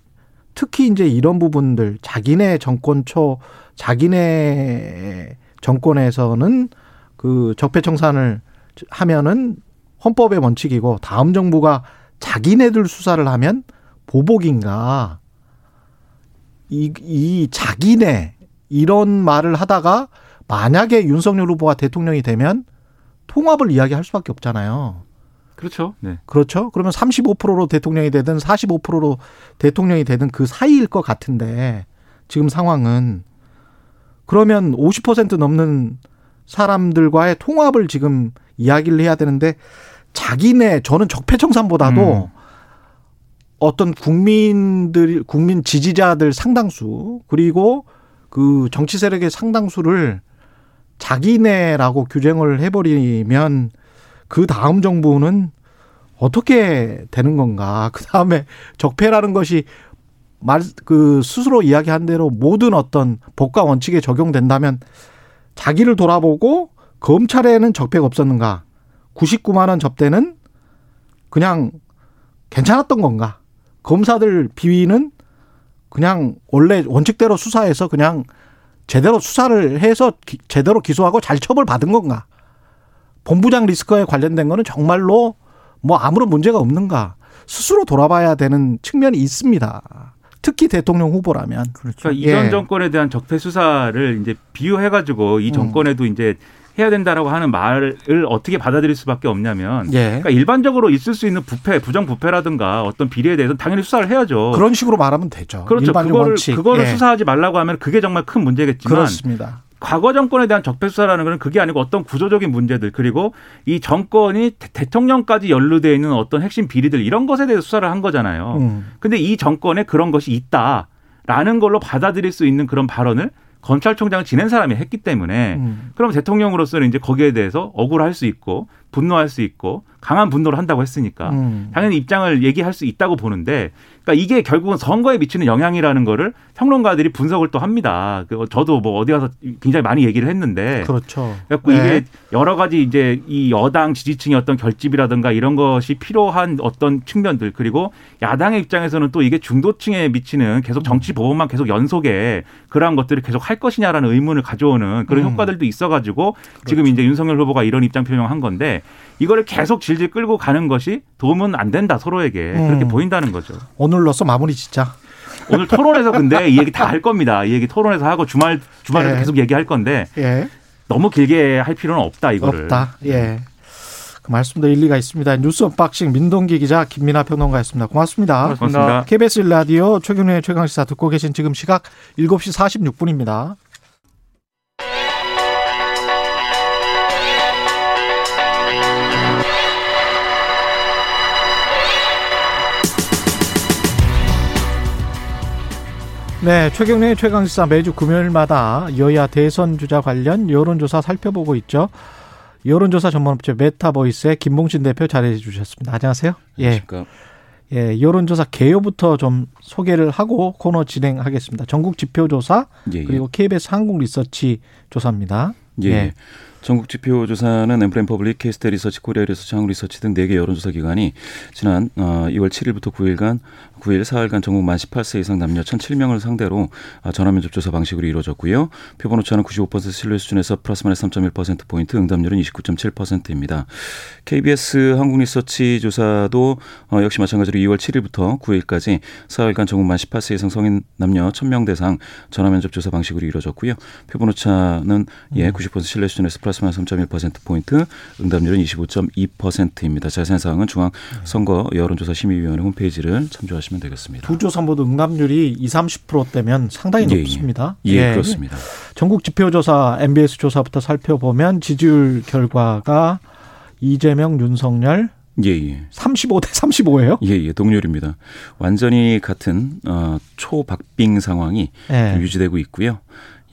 특히 이제 이런 부분들 자기네 정권 초 자기네 정권에서는 그 적폐 청산을 하면은 헌법의 원칙이고 다음 정부가 자기네들 수사를 하면 보복인가 이, 이 자기네 이런 말을 하다가 만약에 윤석열 후보가 대통령이 되면 통합을 이야기할 수밖에 없잖아요. 그렇죠. 네. 그렇죠? 그러면 35%로 대통령이 되든 45%로 대통령이 되든 그 사이일 것 같은데 지금 상황은 그러면 50% 넘는 사람들과의 통합을 지금 이야기를 해야 되는데 자기네 저는 적폐청산보다도 음. 어떤 국민들 국민 지지자들 상당수 그리고 그 정치 세력의 상당수를 자기네라고 규정을 해버리면 그 다음 정부는 어떻게 되는 건가? *laughs* 그 다음에 적폐라는 것이 말 그 스스로 이야기한 대로 모든 어떤 법과 원칙에 적용된다면 자기를 돌아보고 검찰에는 적폐가 없었는가? 99만 원 접대는 그냥 괜찮았던 건가? 검사들 비위는 그냥 원래 원칙대로 수사해서 그냥 제대로 수사를 해서 기- 제대로 기소하고 잘 처벌 받은 건가? 본부장 리스크에 관련된 거는 정말로 뭐 아무런 문제가 없는가? 스스로 돌아봐야 되는 측면이 있습니다. 특히 대통령 후보라면. 그러니까 이전 예. 정권에 대한 적폐 수사를 이제 비유해가지고 이 음. 정권에도 이제 해야 된다라고 하는 말을 어떻게 받아들일 수밖에 없냐면 예. 그러니까 일반적으로 있을 수 있는 부패, 부정 부패라든가 어떤 비리에 대해서는 당연히 수사를 해야죠. 그런 식으로 말하면 되죠. 그렇죠. 그거를 원칙. 그거를 예. 수사하지 말라고 하면 그게 정말 큰 문제겠지만 그렇습니다. 과거 정권에 대한 적폐 수사라는 것은 그게 아니고 어떤 구조적인 문제들 그리고 이 정권이 대, 통령까지 연루되어 있는 어떤 핵심 비리들 이런 것에 대해서 수사를 한 거잖아요. 음. 근데 이 정권에 그런 것이 있다 라는 걸로 받아들일 수 있는 그런 발언을 검찰총장을 지낸 사람이 했기 때문에 음. 그럼 대통령으로서는 이제 거기에 대해서 억울할 수 있고 분노할 수 있고 강한 분노를 한다고 했으니까 음. 당연히 입장을 얘기할 수 있다고 보는데 그러니까 이게 결국은 선거에 미치는 영향이라는 거를 평론가들이 분석을 또 합니다. 그 저도 뭐 어디 가서 굉장히 많이 얘기를 했는데 그렇죠. 그래갖고 네. 이게 여러 가지 이제 이 여당 지지층의 어떤 결집이라든가 이런 것이 필요한 어떤 측면들 그리고 야당의 입장에서는 또 이게 중도층에 미치는 계속 정치 보복만 계속 연속에 그러한 것들을 계속 할 것이냐라는 의문을 가져오는 그런 음. 효과들도 있어가지고 지금 이제 윤석열 후보가 이런 입장 표명한 건데 이거를 계속 질질 끌고 가는 것이 도움은 안 된다 서로에게 그렇게 음. 보인다는 거죠. 오늘로써 마무리 짓자. 오늘 토론에서 근데 이 얘기 다 할 겁니다. 이 얘기 토론에서 하고 주말 주말에도 네. 계속 얘기할 건데 예. 너무 길게 할 필요는 없다 이거를. 없다. 예. 그 말씀도 일리가 있습니다. 뉴스 unboxing 민동기 기자 김민하 평론가였습니다. 고맙습니다. 고맙습니다. KBS 라디오 최경영의 최강시사 듣고 계신 지금 시각 7시 46분입니다. 네, 최경영의 최강시사 매주 금요일마다 여야 대선 주자 관련 여론조사 살펴보고 있죠. 여론조사 전문업체 메타보이스의 김봉신 대표 자리해 주셨습니다. 안녕하세요. 예. 안녕하십니까. 예, 여론조사 개요부터 좀 소개를 하고 코너 진행하겠습니다. 전국 지표조사 예, 예. 그리고 KBS 한국 리서치 조사입니다. 예, 예. 전국 지표 조사는 엠브레인 퍼블릭, 케이스탯 리서치, 코리아 리서치, 한국 리서치 등 4개 여론조사 기관이 지난 어, 2월 7일부터 9일간 9일 사흘간 전국 만 18세 이상 남녀 1,007명을 상대로 어, 전화 면접 조사 방식으로 이루어졌고요. 표본 오차는 95% 신뢰 수준에서 플러스 마이너스 3.1% 포인트, 응답률은 29.7%입니다. KBS 한국 리서치 조사도 어, 역시 마찬가지로 2월 7일부터 9일까지 사흘간 전국 만 18세 이상 성인 남녀 1,000명 대상 전화 면접 조사 방식으로 이루어졌고요. 표본 오차는 예, 90% 신뢰 수준에서 플러스 마이너스 3.1% 포인트, 응답률은 25.2%입니다. 자세한 사항은 중앙 선거 여론조사 심의위원회 홈페이지를 참조하시면 되겠습니다. 두 조사 모두 응답률이 20, 30%대면 상당히 예, 예. 높습니다. 예, 그렇습니다. 전국 지표조사 MBS 조사부터 살펴보면 지지율 결과가 이재명, 윤석열 예, 예. 35대 35예요? 예, 예, 동률입니다. 완전히 같은 어, 초박빙 상황이 예. 유지되고 있고요.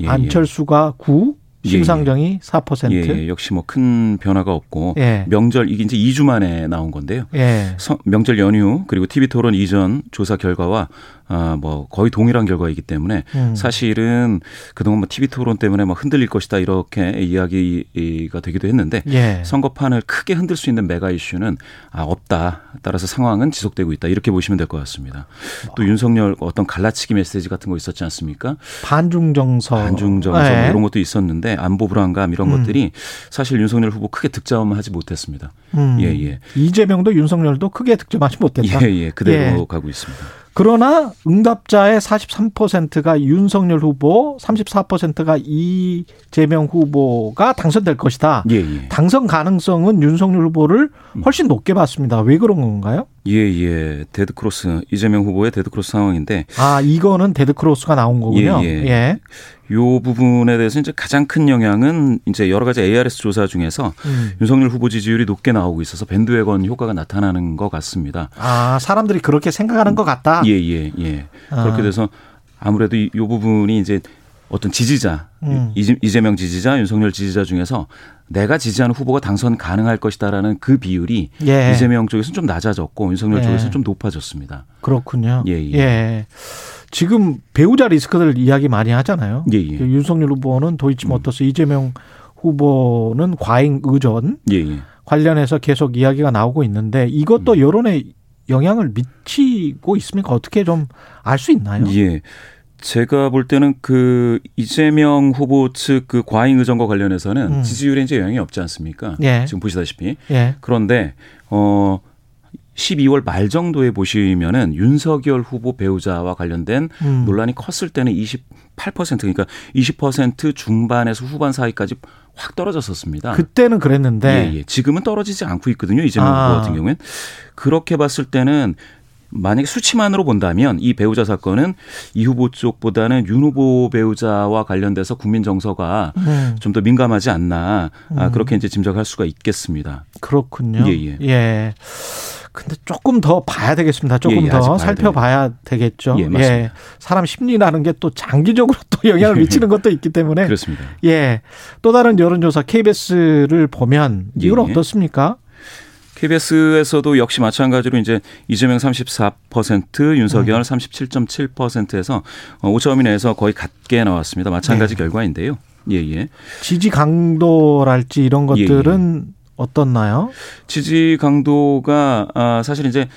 예, 예. 안철수가 9, 예, 심상정이 4%. 예, 예, 역시 뭐 큰 변화가 없고 예. 명절 이게 이제 2주 만에 나온 건데요. 예. 서- 명절 연휴 그리고 TV 토론 이전 조사 결과와 아, 뭐 거의 동일한 결과이기 때문에 음. 사실은 그동안 뭐 TV 토론 때문에 막 흔들릴 것이다 이렇게 이야기가 되기도 했는데 예. 선거판을 크게 흔들 수 있는 메가 이슈는 아, 없다. 따라서 상황은 지속되고 있다. 이렇게 보시면 될 것 같습니다. 또 윤석열 어떤 갈라치기 메시지 같은 거 있었지 않습니까? 반중 정서. 반중 정서 예. 뭐 이런 것도 있었는데 안보 불안감 이런 음. 것들이 사실 윤석열 후보 크게 득점하지 못했습니다. 음. 예, 예. 이재명도 윤석열도 크게 득점하지 못했다. 예, 예. 그대로 예. 가고 있습니다. 그러나 응답자의 43%가 윤석열 후보, 34%가 이재명 후보가 당선될 것이다. 예, 예. 당선 가능성은 윤석열 후보를 훨씬 높게 봤습니다. 왜 그런 건가요? 예, 예. 데드크로스 이재명 후보의 데드크로스 상황인데 아, 이거는 데드크로스가 나온 거군요. 예, 예. 요 부분에 대해서 이제 가장 큰 영향은 이제 여러 가지 ARS 조사 중에서 음. 윤석열 후보 지지율이 높게 나오고 있어서 밴드웨건 효과가 나타나는 것 같습니다. 아, 사람들이 그렇게 생각하는 것 같다. 예, 예, 예. 아. 그렇게 돼서 아무래도 이, 요 부분이 이제 어떤 지지자, 음. 이재- 이재명 지지자, 윤석열 지지자 중에서 내가 지지하는 후보가 당선 가능할 것이다라는 그 비율이 예. 이재명 쪽에서는 좀 낮아졌고 윤석열 예. 쪽에서는 좀 높아졌습니다. 그렇군요. 예, 예. 지금 배우자 리스크들 이야기 많이 하잖아요. 예, 예. 윤석열 후보는 도이치 모터스, 이재명 후보는 과잉 의전 예, 예. 관련해서 계속 이야기가 나오고 있는데 이것도 음. 여론에 영향을 미치고 있습니까? 어떻게 좀 알 수 있나요? 예. 제가 볼 때는 그 이재명 후보 측 그 과잉 의전과 관련해서는 음. 지지율에 이제 영향이 없지 않습니까? 예. 지금 보시다시피. 예. 그런데 어 12월 말 정도에 보시면은 윤석열 후보 배우자와 관련된 음. 논란이 컸을 때는 28% 그러니까 20% 중반에서 후반 사이까지 확 떨어졌었습니다. 그때는 그랬는데 예, 예. 지금은 떨어지지 않고 있거든요. 이재명 아. 후보 같은 경우엔. 그렇게 봤을 때는 만약에 수치만으로 본다면 이 배우자 사건은 이 후보 쪽보다는 윤 후보 배우자와 관련돼서 국민 정서가 음, 좀더 민감하지 않나 아, 음. 그렇게 이제 짐작할 수가 있겠습니다. 그렇군요. 예, 예. 근데 조금 더 봐야 되겠습니다. 조금 예, 예, 더 봐야 살펴봐야 되겠죠. 예, 맞습니다. 사람 심리라는 게 또 장기적으로 또 영향을 미치는 것도 있기 때문에 그렇습니다. 예. 또 다른 여론조사 KBS를 보면 이건 예, 예. 어떻습니까? KBS에서도 역시 마찬가지로 이제 이재명 34%, 음. 윤석열 37.7%에서 어, 오차범위 내에서 거의 같게 나왔습니다. 마찬가지 네. 결과인데요. 예, 예. 지지 강도랄지 이런 예, 것들은 어떻나요? 지지 강도가 아, 사실 이제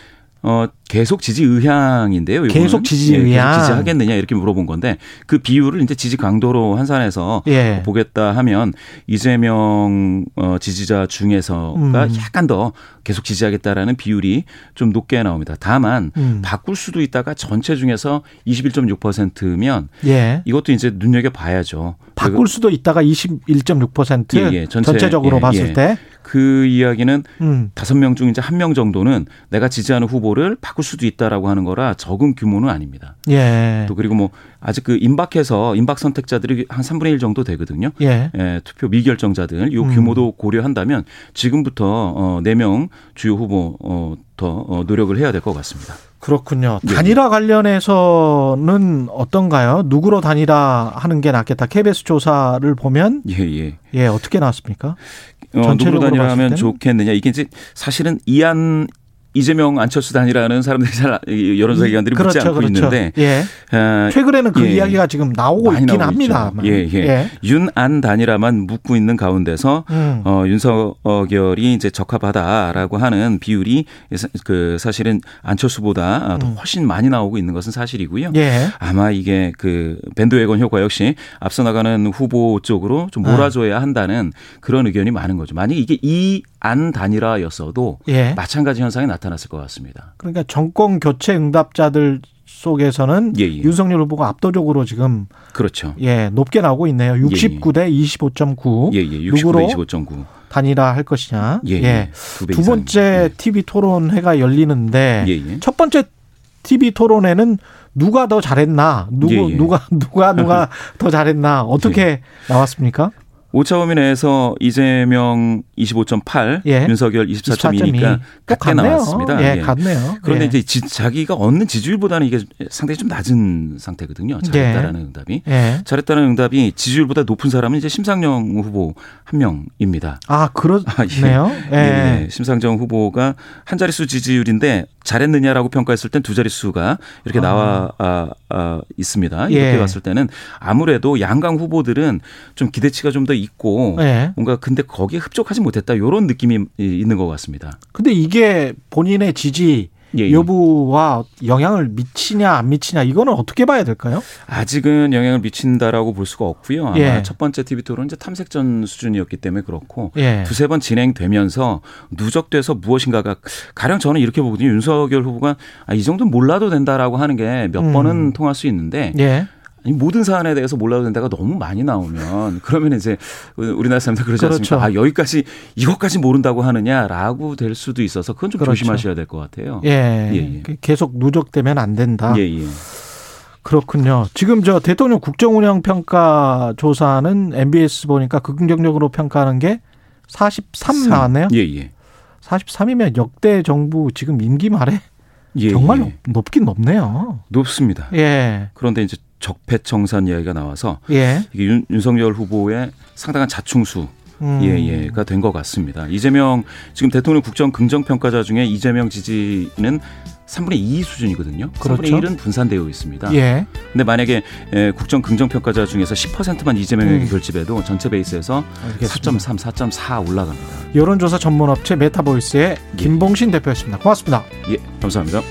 어 계속 지지 의향인데요. 이거는. 계속 지지 예, 의향. 지지하겠느냐 이렇게 물어본 건데 그 비율을 이제 지지 강도로 환산해서 예. 보겠다 하면 이재명 어, 지지자 중에서가 음. 약간 더 계속 지지하겠다라는 비율이 좀 높게 나옵니다. 다만 음. 바꿀 수도 있다가 전체 중에서 21.6%면 예. 이것도 이제 눈여겨 봐야죠. 바꿀 수도 있다가 21.6% 예, 예. 전체, 전체적으로 예, 봤을 예. 때 그 이야기는 음. 다섯 명 중 이제 한 명 정도는 내가 지지하는 후보를 바꿀 수도 있다라고 하는 거라 적은 규모는 아닙니다. 예. 또 그리고 뭐 아직 그 임박해서 임박 선택자들이 한 3분의 1 정도 되거든요. 예. 예, 투표 미결정자들 요 음. 규모도 고려한다면 지금부터 어 4명 주요 후보 어더 어, 노력을 해야 될 것 같습니다. 그렇군요. 예. 단일화 관련해서는 어떤가요? 누구로 단일화 하는 게 낫겠다. KBS 조사를 보면 예, 예. 예, 어떻게 나왔습니까? 어, 단일화 봤을 하면? 좋겠느냐. 이게 이제 사실은 이안 이재명 안철수 단일화는 사람들이 잘 이- 여론조사 기관들이 묻지 그렇죠, 않고 그렇죠. 있는데 예. 아, 최근에는 그 예. 이야기가 지금 나오고 있긴 나오고 합니다. 있죠. 예, 예. 윤안 단일화만 묻고 있는 가운데서 음. 어, 윤석열이 이제 적합하다라고 하는 비율이 그 사실은 안철수보다 더 음. 훨씬 많이 나오고 있는 것은 사실이고요. 예. 아마 이게 그 밴드웨건 효과 역시 앞서 나가는 후보 쪽으로 좀 네. 몰아줘야 한다는 그런 의견이 많은 거죠. 만약 이게 이 안 단일화였어도 예. 마찬가지 현상이 나타났을 것 같습니다. 그러니까 정권 교체 응답자들 속에서는 예, 예. 윤석열 후보가 압도적으로 지금 그렇죠. 예, 높게 나오고 있네요. 69대 25.9. 예, 예. 누구로 69대 25.9. 단일화 할 것이냐. 예, 예. 예. 두 번째 이상입니다. TV 토론회가 열리는데 예, 예. 첫 번째 TV 토론회는 누가 더 잘했나? 누구 예, 예. 누가 누가 누가 *laughs* 더 잘했나? 어떻게 나왔습니까? 오차 범위 내에서 이재명 25.8, 예. 윤석열 24.2니까 또 같게 같네요. 나왔습니다. 예, 예. 같네요. 그런데 예. 이제 지- 자기가 얻는 지지율보다는 이게 상당히 좀 낮은 상태거든요. 잘했다라는 응답이. 예. 잘했다는 응답이 지지율보다 높은 사람은 이제 심상정 후보 한 명입니다. 아, 그렇네요. *laughs* 예. 예, 심상정 후보가 한 자릿수 지지율인데 잘했느냐라고 평가했을 땐 두 자릿수가 이렇게 아. 나와 아, 아, 있습니다. 예. 이렇게 봤을 때는 아무래도 양강 후보들은 좀 기대치가 좀더 있고 예. 뭔가 근데 거기에 흡족하지 못했다 이런 느낌이 있는 것 같습니다. 근데 이게 본인의 지지 예, 예. 여부와 영향을 미치냐 안 미치냐 이거는 어떻게 봐야 될까요? 아직은 영향을 미친다라고 볼 수가 없고요. 아마 예. 첫 번째 TV 토론 이제 탐색전 수준이었기 때문에 그렇고 예. 두세 번 진행되면서 누적돼서 무엇인가가 가령 저는 이렇게 보거든요. 윤석열 후보가 아, 이 정도는 몰라도 된다라고 하는 게몇 음. 번은 통할 수 있는데 예. 모든 사안에 대해서 몰라도 된다가 너무 많이 나오면 *laughs* 그러면 이제 우리나라 사람들 그러지 그렇죠. 않습니까? 아, 여기까지 이것까지 모른다고 하느냐라고 될 수도 있어서 그건 좀 그렇죠. 조심하셔야 될 것 같아요. 예. 예, 예. 계속 누적되면 안 된다. 예, 예. 그렇군요. 지금 저 대통령 국정운영 평가 조사는 MBS 보니까 긍정적으로 평가하는 게 43 나왔네요. 예, 예. 43이면 역대 정부 지금 임기 말에 예, 정말 예. 높, 높긴 높네요. 높습니다. 예. 그런데 이제 적폐청산 이야기가 나와서 예. 이게 윤, 윤석열 후보의 상당한 자충수 음. 예, 예가 된 것 같습니다. 이재명 지금 대통령 국정 긍정 평가자 중에 이재명 지지는 3분의 2 수준이거든요. 그렇죠. 3분의 1은 분산되어 있습니다. 예. 근데 만약에 에, 국정 긍정 평가자 중에서 10%만 이재명에게 음. 결집해도 전체 베이스에서 알겠습니다. 4.3, 4.4 올라갑니다. 여론조사 전문업체 메타보이스의 김봉신 대표였습니다. 고맙습니다. 예, 감사합니다.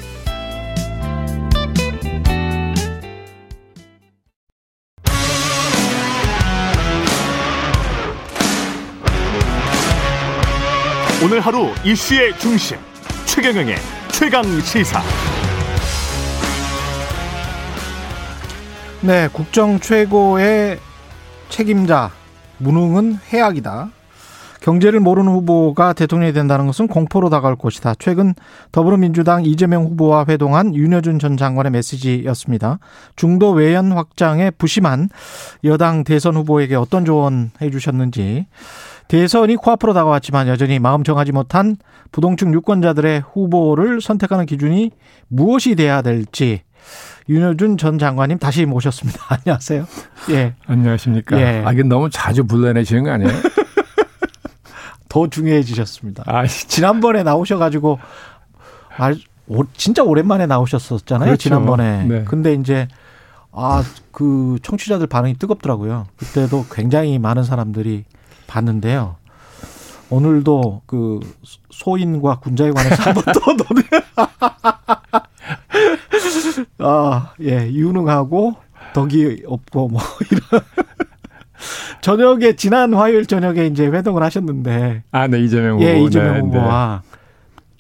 오늘 하루 이슈의 중심 최경영의 최강 시사. 네, 국정 최고의 책임자 무능은 해악이다. 경제를 모르는 후보가 대통령이 된다는 것은 공포로 다가올 것이다. 최근 더불어민주당 이재명 후보와 회동한 윤여준 전 장관의 메시지였습니다. 중도 외연 확장에 부심한 여당 대선 후보에게 어떤 조언 해주셨는지 대선이 코앞으로 다가왔지만 여전히 마음 정하지 못한 부동층 유권자들의 후보를 선택하는 기준이 무엇이 돼야 될지 윤여준 전 장관님 다시 모셨습니다. *laughs* 안녕하세요. 예. 안녕하십니까. 예. 아, 이게 너무 자주 불러내시는 거 아니에요? *laughs* 더 중요해지셨습니다. 아, 지난번에 나오셔가지고 말 오- 진짜 오랜만에 나오셨었잖아요. 그렇죠. 지난번에. 네. 근데 이제 아 그 청취자들 반응이 뜨겁더라고요. 그때도 굉장히 많은 사람들이 봤는데요. 오늘도 그 소인과 군자에 관해서 한번 또 논의. *laughs* 아, 예, 유능하고 덕이 없고 뭐 이런. 저녁에 지난 화요일 저녁에 이제 회동을 하셨는데 아, 네, 이재명 후보. 예, 이재명 네, 후보와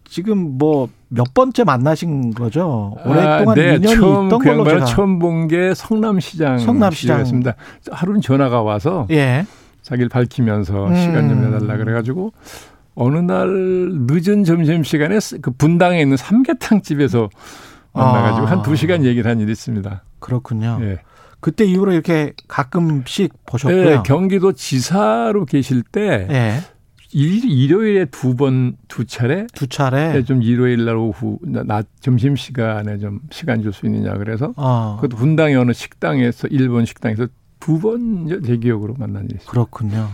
지금 뭐 몇 번째 만나신 거죠? 네. 오랫동안 아, 네, 인연이 처음 있던 그 걸로 양반을 제가 처음 본 게 성남시장. 성남시장. 시절이었습니다. 하루는 전화가 와서 예. 자기를 밝히면서 음. 시간 좀 내달라 그래가지고 어느 날 늦은 점심 시간에 그 분당에 있는 삼계탕 집에서 만나가지고 아. 한두 시간 얘기를 한 일이 있습니다. 그렇군요. 예. 그때 이후로 이렇게 가끔씩 보셨고요. 네, 경기도 지사로 계실 때 예. 일, 일요일에 두 번 두 차례 두 차례. 네, 좀 일요일 날 오후 나- 낮 점심 시간에 좀 시간 줄 수 있느냐 그래서 어. 그것도 분당의 어느 식당에서 일본 식당에서 두번제 기억으로 만난 일이 있어요. 그렇군요.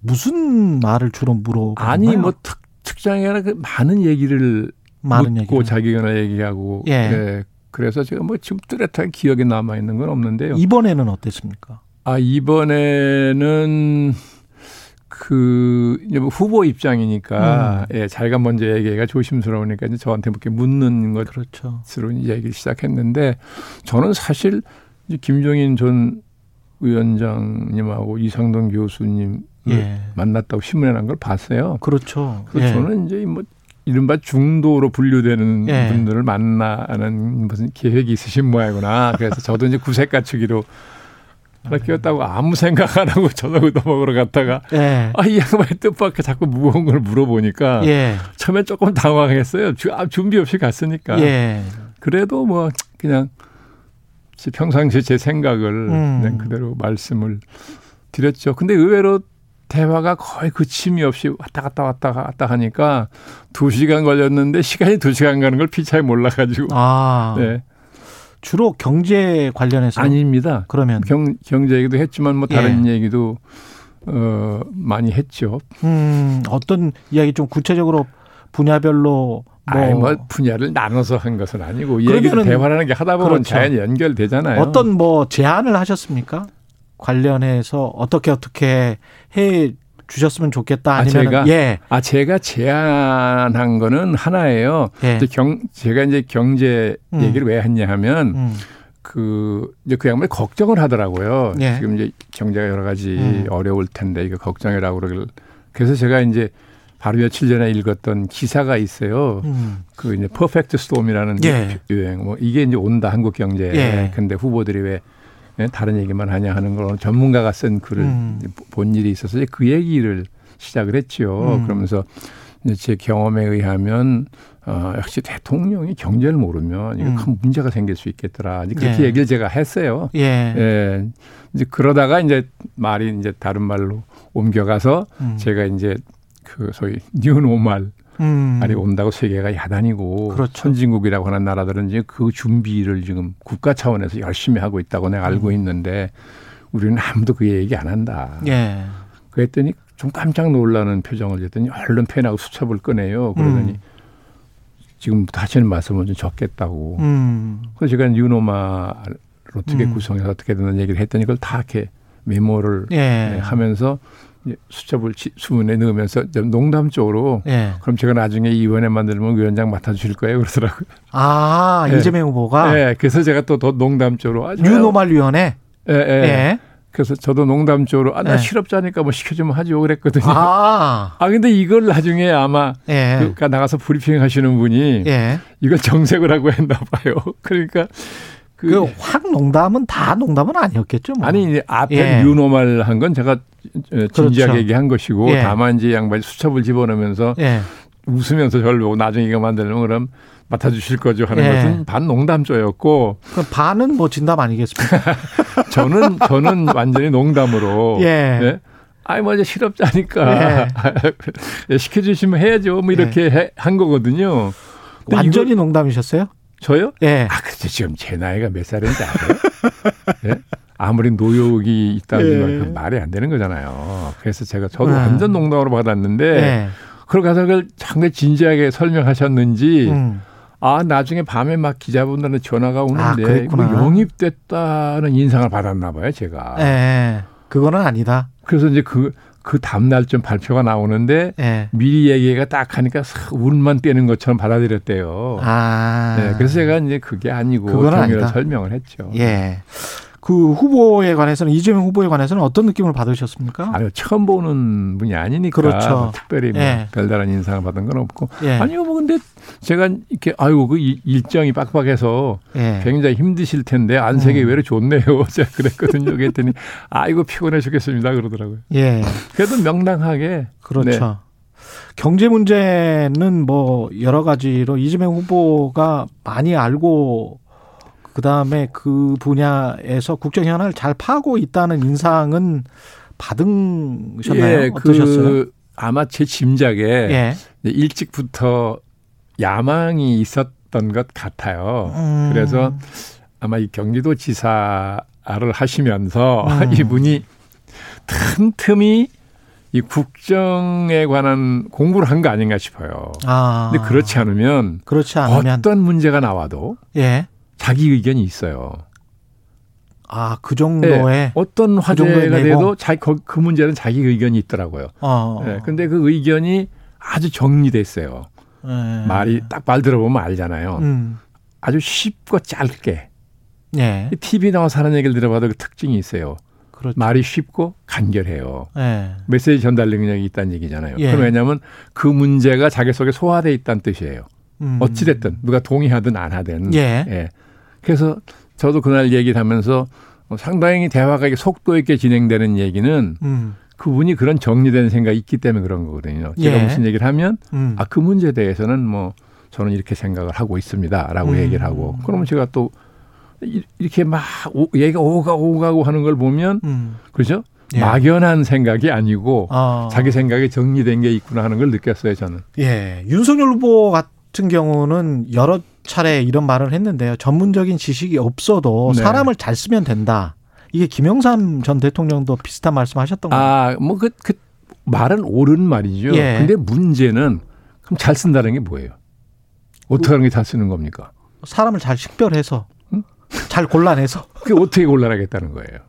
무슨 말을 주로 물어보나요? 아니 뭐 특, 특장이 아니라 그 많은 얘기를 많은 묻고 얘기를. 자기 의견을 얘기하고 예. 예. 그래서 제가 뭐 지금 뚜렷하게 기억에 남아 있는 건 없는데요. 이번에는 어땠습니까? 아 이번에는 그 이제 뭐 후보 입장이니까 음. 예, 자기가 먼저 얘기가 조심스러우니까 이제 저한테 이렇게 묻는 것 그렇죠. 이제 얘기를 시작했는데 저는 사실 김종인 전 위원장님하고 이상동 교수님 예. 만났다고 신문에 난 걸 봤어요. 그렇죠. 그래서 예. 저는 이제 뭐 이른바 중도로 분류되는 예. 분들을 만나는 무슨 계획이 있으신 모양이구나. 그래서 저도 이제 구색 갖추기로 하나 끼웠다고 아무 생각 안 하고 저녁 먹으러 갔다가 예. 아, 이 양반이 뜻밖의 자꾸 무거운 걸 물어보니까 예. 처음엔 조금 당황했어요. 주- 아, 준비 없이 갔으니까. 예. 그래도 뭐 그냥 제 평상시에 제 생각을 음. 그대로 말씀을 드렸죠. 근데 의외로 대화가 거의 그침이 없이 왔다 갔다 왔다 갔다 하니까 두 시간 걸렸는데 시간이 두 시간 가는 걸 피차에 몰라가지고. 아. 네. 주로 경제 관련해서 아닙니다. 그러면 경, 경제 얘기도 했지만 뭐 다른 예. 얘기도 어, 많이 했죠. 음, 어떤 이야기 좀 구체적으로 분야별로 뭐 아니, 뭐 분야를 나눠서 한 것은 아니고 얘기를 대화라는 게 하다 보면 그렇죠. 자연히 연결되잖아요. 어떤 뭐 제안을 하셨습니까? 관련해서 어떻게 어떻게 해 주셨으면 좋겠다 아, 아니면 제가? 예. 아 제가 제안한 거는 하나예요. 예. 이제 경 제가 이제 경제 음. 얘기를 왜 했냐 하면 음. 그 이제 그 양반이 걱정을 하더라고요. 예. 지금 이제 경제가 여러 가지 음. 어려울 텐데 이거 걱정이라고 그러길 그래서 제가 이제 바로 며칠 전에 읽었던 기사가 있어요. 음. 그 이제 퍼펙트 스톰이라는 예. 유행 뭐 이게 이제 온다 한국 경제에. 예. 근데 후보들이 왜 예, 다른 얘기만 하냐 하는 걸 전문가가 쓴 글을 음. 본 일이 있어서 이제 그 얘기를 시작을 했죠. 음. 그러면서 제 경험에 의하면 어, 역시 대통령이 경제를 모르면 이거 음. 큰 문제가 생길 수 있겠더라. 이제 그렇게 예. 얘기를 제가 했어요. 예. 예. 이제 그러다가 이제 말이 이제 다른 말로 옮겨가서 음. 제가 이제 그 소위 뉴노말 음. 말이 온다고 세계가 야단이고 그렇죠. 선진국이라고 하는 나라들은 이제 그 준비를 지금 국가 차원에서 열심히 하고 있다고 내가 알고 있는데 우리는 아무도 그 얘기 안 한다. 예. 그랬더니 좀 깜짝 놀라는 표정을 했더니 얼른 펜하고 수첩을 꺼내요. 그러더니 음. 지금부터 하시는 말씀은 좀 적겠다고. 음. 그래서 제가 뉴노마를 어떻게 음. 구성해서 어떻게 되는 얘기를 했더니 그걸 다 이렇게 메모를 예. 네, 하면서 수첩을 치- 수문에 넣으면서 좀 농담적으로 예. 그럼 제가 나중에 이원회 만들면 위원장 맡아주실 거예요 그러더라고요. 아, *laughs* 예. 이재명 후보가 네, 그래서 제가 또 더 농담적으로 아, 뉴노말 위원회. 예, 예. 예. 그래서 저도 농담적으로 아, 나 네. 실업자니까 뭐 시켜주면 하죠 그랬거든요. 아, *laughs* 아. 근데 이걸 나중에 아마 예. 그 나가서 브리핑 하시는 분이 예. 이걸 정색을 하고 했나 봐요. *laughs* 그러니까 그, 그확 농담은 다 농담은 아니었겠죠. 뭐. 아니 이제 앞에 예. 뉴노멀 한건 제가 진지하게 그렇죠. 얘기한 것이고 예. 다만 이제 양반이 수첩을 집어넣으면서 예. 웃으면서 저를 보고 나중에 이거 만들면 그럼 맡아주실 거죠 하는 예. 것은 반 농담조였고 그럼 반은 뭐 진담 아니겠습니까? *laughs* 저는 저는 완전히 농담으로 예. 예? 아이 뭐 이제 실업자니까 예, *laughs* 시켜주시면 해야죠 뭐 이렇게 해- 한 거거든요. 완전히 농담이셨어요? 저요? 예. 아 근데 지금 제 나이가 몇 살인지 알아요? *laughs* 예? 아무리 노욕이 있다지만 예. 그 말이 안 되는 거잖아요. 그래서 제가 저도 아. 완전 농담으로 받았는데 예. 그걸 가서 그걸 상당히 진지하게 설명하셨는지 음. 아 나중에 밤에 막 기자분들한테 전화가 아, 오는데 그랬구나. 뭐 영입됐다는 인상을 받았나 봐요 제가. 예. 그거는 아니다. 그래서 이제 그, 그 다음날 좀 발표가 나오는데 예. 미리 얘기가 딱 하니까 싹 운만 떼는 것처럼 받아들였대요. 아. 네, 그래서 제가 이제 그게 아니고 아니다. 설명을 했죠. 예. 그 후보에 관해서는 이재명 후보에 관해서는 어떤 느낌을 받으셨습니까? 아유, 처음 보는 분이 아니니까 그렇죠. 뭐 특별히 뭐 예. 별다른 인상을 받은 건 없고 예. 아니요 뭐 근데 제가 이렇게 아유 그 이- 일정이 빡빡해서 예. 굉장히 힘드실 텐데 안색이 음. 외로 좋네요. *laughs* 제가 그랬거든요. 그랬더니 아이고 피곤해 죽겠습니다 그러더라고요. 예. 그래도 명랑하게 그렇죠. 네. 경제 문제는 뭐 여러 가지로 이재명 후보가 많이 알고 그 다음에 그 분야에서 국정 현안을 잘 파고 있다는 인상은 받으셨나요? 예, 어떠셨어요? 그 아마 제 짐작에 예. 일찍부터 야망이 있었던 것 같아요. 음. 그래서 아마 이 경기도 지사를 하시면서 음. *laughs* 이분이 틈틈이 이 국정에 관한 공부를 한 거 아닌가 싶어요. 아. 근데 그렇지 않으면 그렇지 않으면 어떤 문제가 나와도 예. 자기 의견이 있어요. 아, 그 정도의 예, 어떤 정도의 화제가 내용? 돼도 자기 그, 그 문제는 자기 의견이 있더라고요. 어. 예, 근데 그 의견이 아주 정리됐어요. 예. 말이 딱 말 들어보면 알잖아요. 음. 아주 쉽고 짧게. 예. TV 나와서 하는 얘기를 들어봐도 그 특징이 있어요. 그렇죠. 말이 쉽고 간결해요. 예. 메시지 전달 능력이 있다는 얘기잖아요. 예. 그럼 왜냐하면 그 문제가 자기 속에 소화돼 있다는 뜻이에요. 음. 어찌됐든 누가 동의하든 안 하든. 예. 그래서 저도 그날 얘기를 하면서 어, 상당히 대화가 속도 있게 진행되는 얘기는 음. 그분이 그런 정리된 생각이 있기 때문에 그런 거거든요. 제가 예. 무슨 얘기를 하면 음. 아, 그 문제에 대해서는 뭐 저는 이렇게 생각을 하고 있습니다. 라고 음. 얘기를 하고 그러면 제가 또 이- 이렇게 막 오, 얘가 오가 오가고 하는 걸 보면 음. 그죠? 예. 막연한 생각이 아니고 어. 자기 생각이 정리된 게 있구나 하는 걸 느꼈어요, 저는. 예. 윤석열 후보 같은 경우는 여러 차례 이런 말을 했는데요. 전문적인 지식이 없어도 네. 사람을 잘 쓰면 된다. 이게 김영삼 전 대통령도 비슷한 말씀 하셨던 거예요. 아, 뭐그그 말은 옳은 말이죠. 예. 근데 문제는 그럼 잘 쓴다는 게 뭐예요? 어떻게 하는 게 잘 쓰는 겁니까? 사람을 잘 식별해서 응? 잘 골라내서 *laughs* 그게 어떻게 곤란하겠다는 거예요.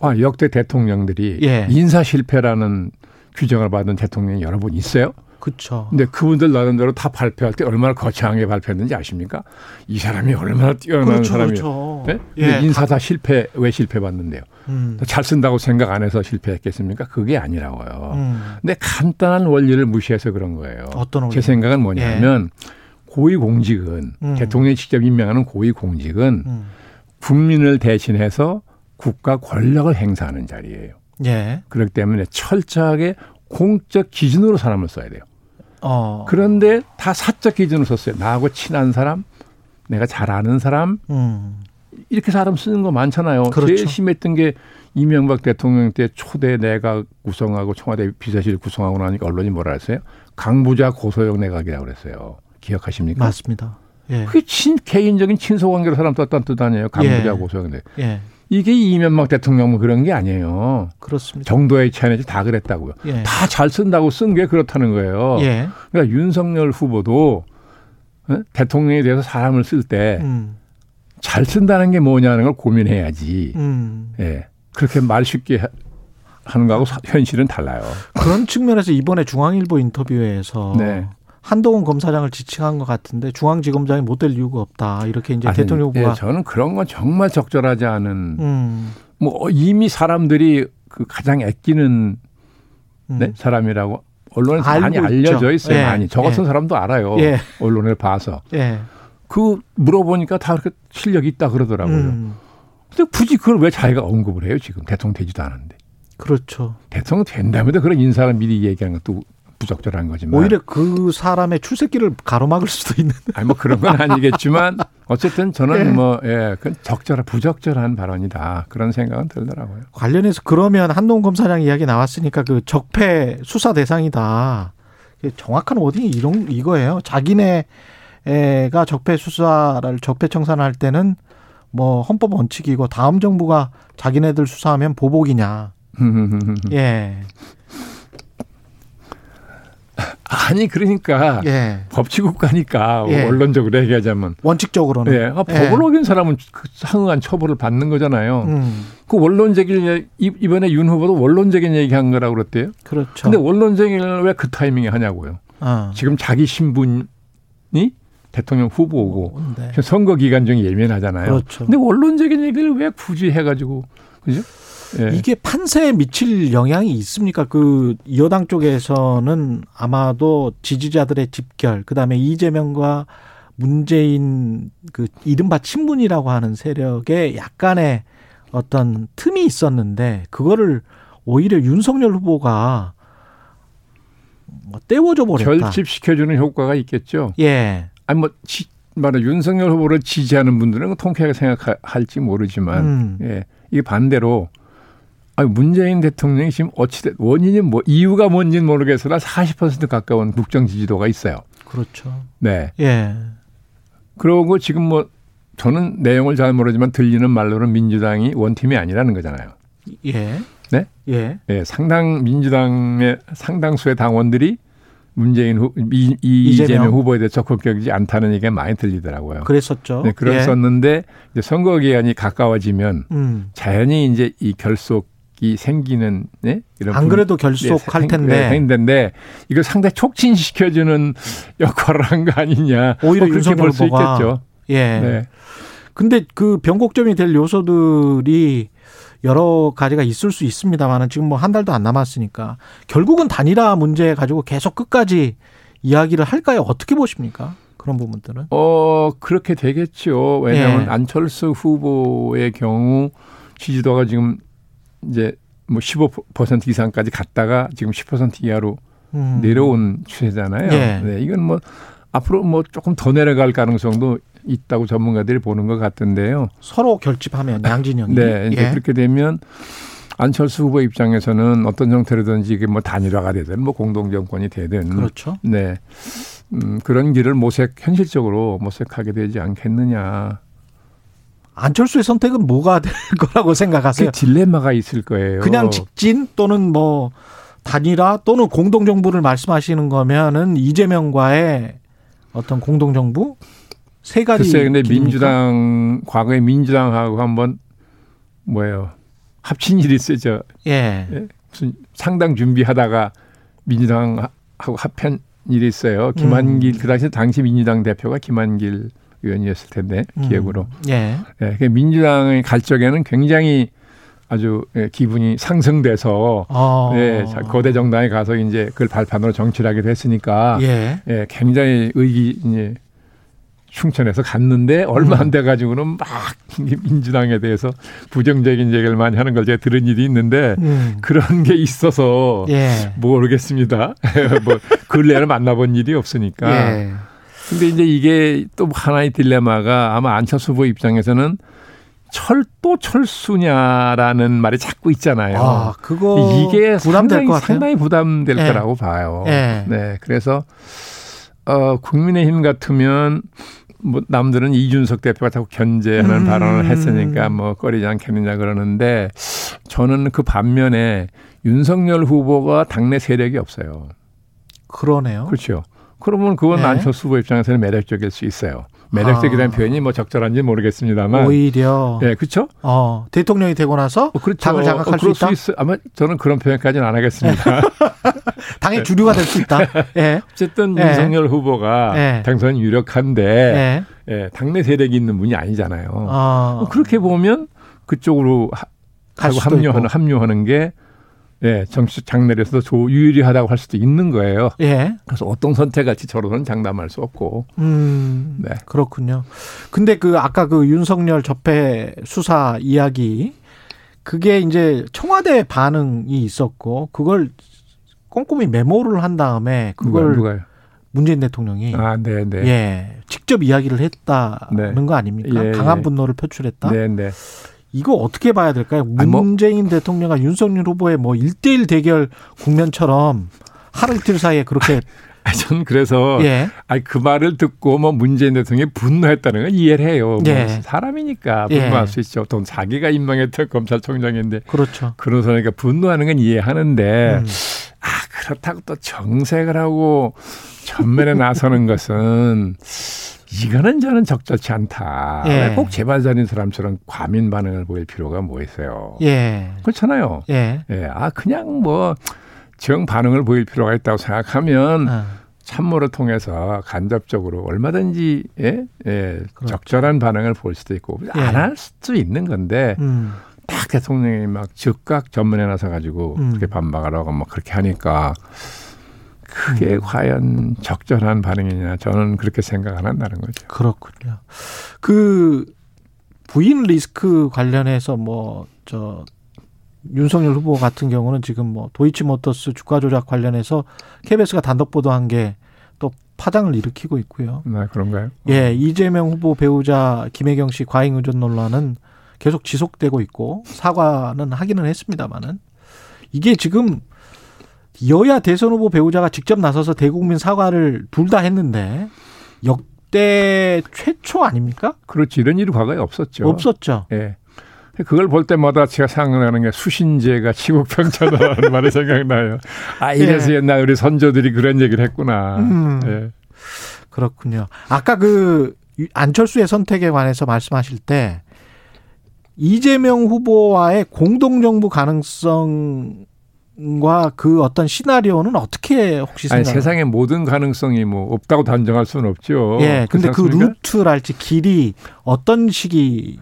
와, 역대 대통령들이 예. 인사 실패라는 규정을 받은 대통령이 여러 분 있어요. 그렇죠. 근데 그분들 나름대로 다 발표할 때 얼마나 거창하게 발표했는지 아십니까? 이 사람이 얼마나 뛰어난 그렇죠, 사람이에요. 그렇죠. 네? 예, 인사 다 실패 왜 실패 받는데요? 음. 잘 쓴다고 생각 안 해서 실패했겠습니까? 그게 아니라고요. 음. 근데 간단한 원리를 무시해서 그런 거예요. 어떤 원리? 제 생각은 뭐냐면 고위 공직은 음. 대통령이 직접 임명하는 고위 공직은 음. 국민을 대신해서 국가 권력을 행사하는 자리예요. 예. 그렇기 때문에 철저하게 공적 기준으로 사람을 써야 돼요. 어. 그런데 다 사적 기준으로 썼어요. 나하고 친한 사람, 내가 잘 아는 사람, 음. 이렇게 사람 쓰는 거 많잖아요. 그렇죠. 제일 심했던 게 이명박 대통령 때 초대 내각 구성하고 청와대 비서실 구성하고 나니까 언론이 뭐라 했어요? 강부자 고소영 내각이라고 그랬어요. 기억하십니까? 맞습니다. 예. 그게 친, 개인적인 친소 관계로 사람 떴다는 뜻 아니에요. 강부자 예. 고소영 내 예. 이게 이명박 대통령 뭐 그런 게 아니에요. 그렇습니다. 정도의 차이는 다 그랬다고요. 예. 다잘 쓴다고 쓴 게 그렇다는 거예요. 예. 그러니까 윤석열 후보도 어? 대통령에 대해서 사람을 쓸때잘 음. 쓴다는 게 뭐냐는 걸 고민해야지. 음. 예. 그렇게 말 쉽게 하- 하는 거하고 사- 현실은 달라요. 그런 측면에서 이번에 중앙일보 인터뷰에서 네. 한동훈 검사장을 지칭한 것 같은데 중앙지검장이 못 될 이유가 없다. 이렇게 이제 아니, 대통령 후보가 예, 저는 그런 건 정말 적절하지 않은 음. 뭐 이미 사람들이 그 가장 아끼는 음. 네? 사람이라고 언론에서 많이 있죠. 알려져 있어요. 예, 많이 저 같은 예. 사람도 알아요. 예. 언론을 봐서 예. 그 물어보니까 다 그렇게 실력이 있다 그러더라고요. 음, 근데 굳이 그걸 왜 자기가 언급을 해요 지금 대통령 되지도 않았는데 그렇죠. 대통령 된다면도 그런 인사를 미리 얘기하는 것도 부적절한 거지만 오히려 그 사람의 출세길을 가로막을 수도 있는. *laughs* 아니 뭐 그런 건 아니겠지만 *laughs* 어쨌든 저는 예. 뭐 예, 그건 적절한 부적절한 발언이다 그런 생각은 들더라고요. 관련해서 그러면 한동 검사장 이야기 나왔으니까 그 적폐 수사 대상이다. 정확한 워딩이 이런 이거예요. 자기네가 적폐 수사를 적폐 청산을 할 때는 뭐 헌법 원칙이고 다음 정부가 자기네들 수사하면 보복이냐. *laughs* 예. 아니 그러니까 예. 법치국가니까 예. 원론적으로 얘기하자면 원칙적으로는. 예, 아, 법을 어긴 사람은 그 상응한 처벌을 받는 거잖아요. 음, 그 원론적인 이- 이번에 윤 후보도 원론적인 얘기한 거라고 그랬대요. 그렇죠. 근데 원론적인 왜 그 타이밍에 하냐고요. 어. 지금 자기 신분이 대통령 후보고 네. 지금 선거 기간 중에 예민하잖아요. 그렇죠. 근데 원론적인 얘기를 왜 굳이 해가지고 그죠? 예. 이게 판세에 미칠 영향이 있습니까? 그 여당 쪽에서는 아마도 지지자들의 집결, 그다음에 이재명과 문재인 그 이른바 친문이라고 하는 세력에 약간의 어떤 틈이 있었는데 그거를 오히려 윤석열 후보가 뭐 떼워줘 버렸다. 결집시켜주는 효과가 있겠죠. 예. 아니 뭐 지, 말하 윤석열 후보를 지지하는 분들은 통쾌하게 생각할지 모르지만 음. 예, 이게 반대로 아니 문재인 대통령이 지금 어찌됐 원인이 뭐 이유가 뭔지는 모르겠으나 40% 가까운 국정 지지도가 있어요. 그렇죠. 네. 예. 그러고 지금 뭐 저는 내용을 잘 모르지만 들리는 말로는 민주당이 원팀이 아니라는 거잖아요. 예. 네? 예. 예, 상당 민주당의 상당수의 당원들이 문재인 후, 이, 이 이재명. 이재명 후보에 대해 적극적이지 않다는 얘기가 많이 들리더라고요. 그랬었죠. 네, 예. 그랬었는데 이제 선거 기간이 가까워지면 음. 자연히 이제 이 결속이 생기는 네? 이런 안 분- 그래도 네, 결속할 생- 텐데. 네, 생긴데 이걸 상당히 촉진시켜주는 *laughs* 역할을 한 거 아니냐. 오히려 뭐 그렇게 볼 수. 있겠죠. 예. 네. 근데 그 변곡점이 될 요소들이 여러 가지가 있을 수 있습니다만은 지금 뭐 한 달도 안 남았으니까 결국은 단일화 문제 가지고 계속 끝까지 이야기를 할까요? 어떻게 보십니까? 그런 부분들은. 어 그렇게 되겠죠. 왜냐하면 예. 안철수 후보의 경우 지지도가 지금 이제 뭐 15% 이상까지 갔다가 지금 10% 이하로 음. 내려온 추세잖아요. 예. 네, 이건 뭐 앞으로 뭐 조금 더 내려갈 가능성도 있다고 전문가들이 보는 것 같은데요. 서로 결집하면 양진영이. 네, 이제 예. 그렇게 되면 안철수 후보 입장에서는 어떤 형태로든지 이게 뭐 단일화가 되든 뭐 공동 정권이 되든 그렇죠. 네. 음, 그런 길을 모색 현실적으로 모색하게 되지 않겠느냐. 안철수의 선택은 뭐가 *laughs* 될 거라고 그 생각하세요? 딜레마가 있을 거예요. 그냥 직진 또는 뭐 단일화 또는 공동 정부를 말씀하시는 거면은 이재명과의 어떤 공동 정부 세 가지 글쎄, 근데 길입니까? 민주당 과거에 민주당하고 한번 뭐예요 합친 일이 있어죠. 예. 무슨 상당 준비하다가 민주당하고 합한 일이 있어요. 김한길 음. 그 당시 당시 민주당 대표가 김한길 의원이었을 텐데 기억으로. 음. 예. 예, 그 민주당의 갈 적에는 굉장히 아주 예, 기분이 상승돼서 어. 예, 자, 거대 정당에 가서 이제 그걸 발판으로 정치를 하게 됐으니까 예. 예, 굉장히 의기 이제 충천해서 갔는데 얼마 음. 안돼 가지고는 막 민주당에 대해서 부정적인 얘기를 많이 하는 걸 제가 들은 일이 있는데 음. 그런 게 있어서 예. 모르겠습니다. *laughs* 뭐 근래를 만나본 일이 없으니까. 예. 근데 이제 이게 또 하나의 딜레마가 아마 안철수 후보 입장에서는 철도 철수냐라는 말이 자꾸 있잖아요. 아, 그거 이게 부담될 상당히. 상당히 부담될 예. 거라고 봐요. 예. 네, 그래서 어 국민의힘 같으면 뭐 남들은 이준석 대표가 자꾸 견제하는 음. 발언을 했으니까 뭐 꺼리지 않겠느냐 그러는데 저는 그 반면에 윤석열 후보가 당내 세력이 없어요. 그러네요. 그렇죠. 그러면 그건 네. 안철수 후보 입장에서는 매력적일 수 있어요. 매력적이라는 아. 표현이 뭐 적절한지 모르겠습니다만. 오히려 네, 그렇죠. 어, 대통령이 되고 나서 어, 그렇죠. 당을 장악할 어, 수 있다. 있어. 아마 저는 그런 표현까지는 안 하겠습니다. *laughs* 당의 주류가 될 수 있다. *laughs* 예. 어쨌든 네. 윤석열 후보가 네. 당선 유력한데 예. 예, 당내 세력이 있는 분이 아니잖아요. 어. 뭐 그렇게 보면 그쪽으로 하, 하고 합류하는 있고. 합류하는 게 예, 정치적 장르에서도 조 유리하다고 할 수도 있는 거예요. 예. 그래서 어떤 선택할지 저로는 장담할 수 없고. 음. 네. 그렇군요. 근데 그 아까 그 윤석열 접해 수사 이야기 그게 이제 청와대 반응이 있었고 그걸 꼼꼼히 메모를 한 다음에 누가, 그걸 누가요? 문재인 대통령이 아, 네, 네. 예 직접 이야기를 했다는 네. 거 아닙니까? 예, 강한 예. 분노를 표출했다. 네, 네. 이거 어떻게 봐야 될까요? 아니, 뭐- 문재인 대통령과 윤석열 후보의 뭐 1대1 대결 국면처럼 하루 이틀 사이에 그렇게 *laughs* 아, 전 그래서 예. 아니 그 말을 듣고 뭐 문재인 대통령이 분노했다는 건 이해를 해요. 뭐 예. 사람이니까 예. 분노할 수 있죠. 또 자기가 임명했던 검찰총장인데 그렇죠. 그런 사람이니까 분노하는 건 이해하는데 음. 아 그렇다고 또 정색을 하고 전면에 나서는 것은 이거는 저는 적절치 않다. 예. 꼭 재발자인 사람처럼 과민 반응을 보일 필요가 뭐 있어요. 예. 그렇잖아요. 예. 예, 아 그냥 뭐 정 반응을 보일 필요가 있다고 생각하면 어. 참모를 통해서 간접적으로 얼마든지 예, 예 그렇죠. 적절한 반응을 볼 수도 있고 예. 안할 수도 있는 건데 음. 딱 대통령이 막 즉각 전면에 나서 가지고 음. 그렇게 반박을 하고 막 그렇게 하니까 음. 그게 과연 적절한 반응이냐 저는 그렇게 생각 안 한다는 거죠. 그렇군요. 그 부인 리스크 관련해서 뭐 저 윤석열 후보 같은 경우는 지금 뭐 도이치모터스 주가 조작 관련해서 KBS가 단독 보도한 게 또 파장을 일으키고 있고요. 나 그런가요? 예, 이재명 후보 배우자 김혜경 씨 과잉 의존 논란은 계속 지속되고 있고 사과는 하기는 했습니다만은 이게 지금 여야 대선 후보 배우자가 직접 나서서 대국민 사과를 둘 다 했는데 역대 최초 아닙니까? 그렇지 이런 일이 과거에 없었죠. 없었죠. 예. 그걸 볼 때마다 제가 생각나는 게 수신제가 치국평천하라는 *laughs* 말이 생각나요. 아, 이래서 예. 옛날 우리 선조들이 그런 얘기를 했구나. 음. 예. 그렇군요. 아까 그 안철수의 선택에 관해서 말씀하실 때 이재명 후보와의 공동정부 가능성 과그 어떤 시나리오는 어떻게 혹시 생각? 세상의 모든 가능성이 뭐 없다고 단정할 수는 없죠. 예, 근데 그? 루트랄지 길이 어떤 식이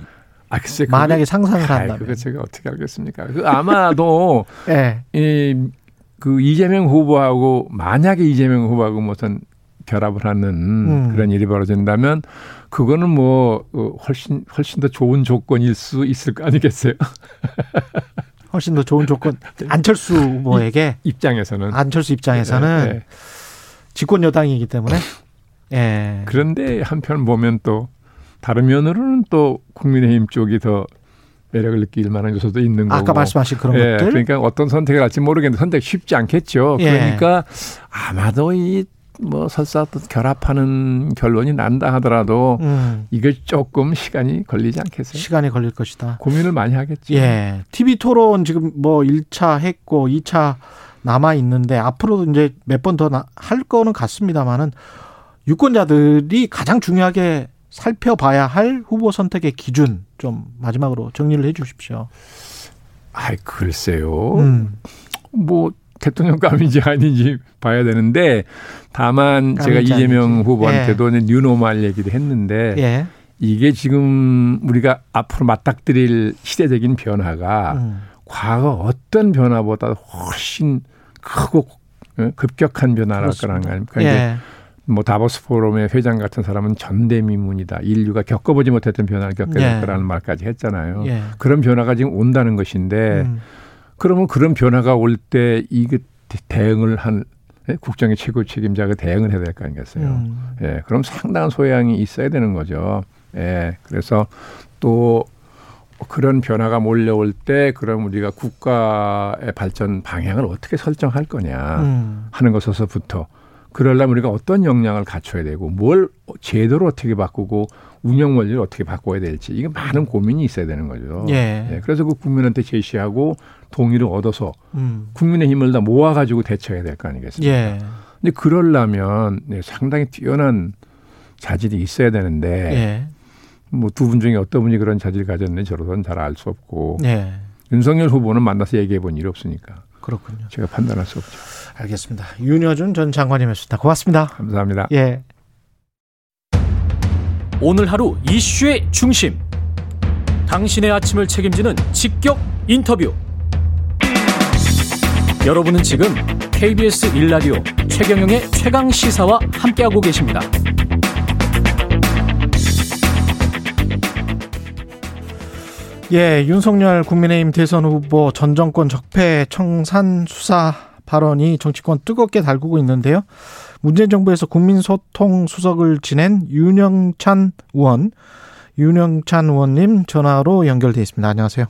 아, 글쎄, 만약에 그게- 상상을 한다면, 그거 제가 어떻게 알겠습니까? 그 아마도 *laughs* 예, 이, 그 이재명 후보하고 만약에 이재명 후보하고 무슨 결합을 하는 음. 그런 일이 벌어진다면 그거는 뭐 어, 훨씬 훨씬 더 좋은 조건일 수 있을 거 아니겠어요? *laughs* 훨씬 더 좋은 조건 안철수 후보에게 입장에서는 안철수 입장에서는 예, 예. 집권 여당이기 때문에 *laughs* 예, 그런데 한편 보면 또 다른 면으로는 또 국민의힘 쪽이 더 매력을 느낄 만한 요소도 있는 거고. 아까 말씀하신 그런 예, 것들 그러니까 어떤 선택을 할지 모르겠는데 선택 쉽지 않겠죠. 예. 그러니까 아마도 이 뭐 설사 또 결합하는 결론이 난다 하더라도 음, 이게 조금 시간이 걸리지 않겠어요? 시간이 걸릴 것이다. 고민을 많이 하겠죠. 예. TV 토론 지금 뭐 1차 했고 2차 남아 있는데 앞으로도 이제 몇 번 더 할 거는 같습니다만은 유권자들이 가장 중요하게 살펴봐야 할 후보 선택의 기준 좀 마지막으로 정리를 해 주십시오. 아이 글쎄요. 음. 뭐 대통령감인지 아닌지 봐야 되는데 다만 제가 이재명 아닌지. 후보한테도 뉴노말 얘기도 했는데 예. 이게 지금 우리가 앞으로 맞닥뜨릴 시대적인 변화가 음. 과거 어떤 변화보다 훨씬 크고 어, 급격한 변화랄 그렇습니다. 거라는 거 아닙니까? 이제 예. 뭐 다보스 포럼의 회장 같은 사람은 전대미문이다. 인류가 겪어보지 못했던 변화를 겪게 될 예. 거라는 말까지 했잖아요. 예. 그런 변화가 지금 온다는 것인데 음. 그러면 그런 변화가 올 때 이게 대응을 한 예? 국정의 최고 책임자가 대응을 해야 될 거 아니겠어요. 음. 예, 그럼 상당한 소양이 있어야 되는 거죠. 예, 그래서 또 그런 변화가 몰려올 때 그럼 우리가 국가의 발전 방향을 어떻게 설정할 거냐 음. 하는 것에서부터 그러려면 우리가 어떤 역량을 갖춰야 되고 뭘 제도를 어떻게 바꾸고 운영 원리를 어떻게 바꿔야 될지 이게 많은 고민이 있어야 되는 거죠. 예. 그래서 그 국민한테 제시하고 동의를 얻어서 음. 국민의 힘을 다 모아가지고 대처해야 될 거 아니겠습니까? 예. 근데 그러려면 네, 상당히 뛰어난 자질이 있어야 되는데 예. 뭐두 분 중에 어떤 분이 그런 자질을 가졌는지 저로서는 잘 알 수 없고 예. 윤석열 후보는 만나서 얘기해 본 일이 없으니까 그렇군요. 제가 판단할 수 없죠. 알겠습니다. 윤여준 전 장관님이었습니다. 고맙습니다. 감사합니다. 예. 오늘 하루 이슈의 중심. 당신의 아침을 책임지는 직격 인터뷰. 여러분은 지금 KBS 1라디오 최경영의 최강 시사와 함께하고 계십니다. 예, 윤석열 국민의힘 대선 후보 전 정권 적폐 청산 수사 발언이 정치권 뜨겁게 달구고 있는데요. 문재인 정부에서 국민소통 수석을 지낸 윤영찬 의원, 윤영찬 의원님 전화로 연결돼 있습니다. 안녕하세요.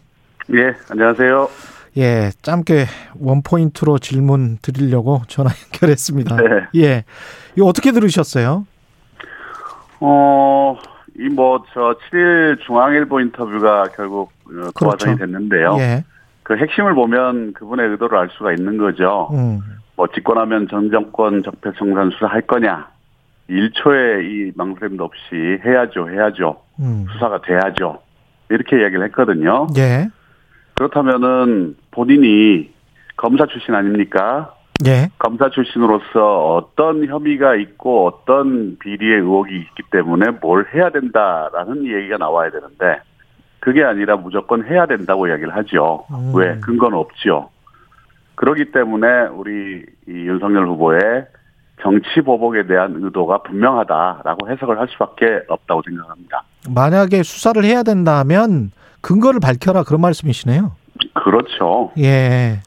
예, 안녕하세요. 예, 짧게 원 포인트로 질문 드리려고 전화 *laughs* 연결했습니다. 네. 예. 이거 어떻게 들으셨어요? 어, 이 뭐, 저, 7일 중앙일보 인터뷰가 결국 어, 그 그렇죠. 과정이 됐는데요. 예. 그 핵심을 보면 그분의 의도를 알 수가 있는 거죠. 음. 뭐, 집권하면 전 정권 적폐청산 수사 할 거냐. 1초의 이 망설임도 없이 해야죠, 해야죠. 음. 수사가 돼야죠. 이렇게 이야기를 했거든요. 예. 그렇다면은 본인이 검사 출신 아닙니까? 예. 검사 출신으로서 어떤 혐의가 있고 어떤 비리의 의혹이 있기 때문에 뭘 해야 된다라는 얘기가 나와야 되는데 그게 아니라 무조건 해야 된다고 이야기를 하죠. 음. 왜? 근거는 없죠. 그렇기 때문에 우리 이 윤석열 후보의 정치 보복에 대한 의도가 분명하다라고 해석을 할 수밖에 없다고 생각합니다. 만약에 수사를 해야 된다면 근거를 밝혀라 그런 말씀이시네요. 그렇죠. 예.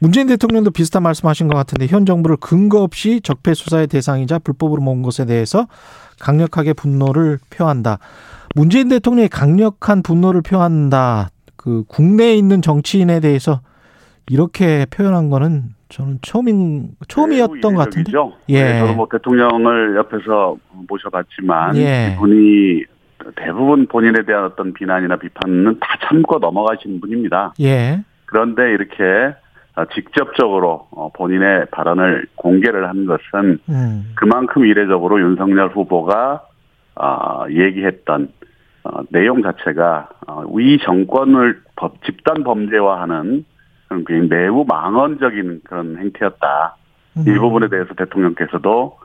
문재인 대통령도 비슷한 말씀하신 것 같은데 현 정부를 근거 없이 적폐 수사의 대상이자 불법으로 모은 것에 대해서 강력하게 분노를 표한다. 문재인 대통령이 강력한 분노를 표한다. 그 국내에 있는 정치인에 대해서 이렇게 표현한 거는 저는 처음인 처음이었던 것 같은데. 예. 네, 저도 뭐 대통령을 옆에서 모셔봤지만 예. 이분이 대부분 본인에 대한 어떤 비난이나 비판은 다 참고 넘어가시는 분입니다. 예. 그런데 이렇게 어, 직접적으로 어, 본인의 발언을 공개를 한 것은 음. 그만큼 이례적으로 윤석열 후보가 어, 얘기했던 어, 내용 자체가 어, 위 정권을 법- 집단 범죄화하는 그런 매우 망언적인 그런 행태였다. 이 음. 부분에 대해서 대통령께서도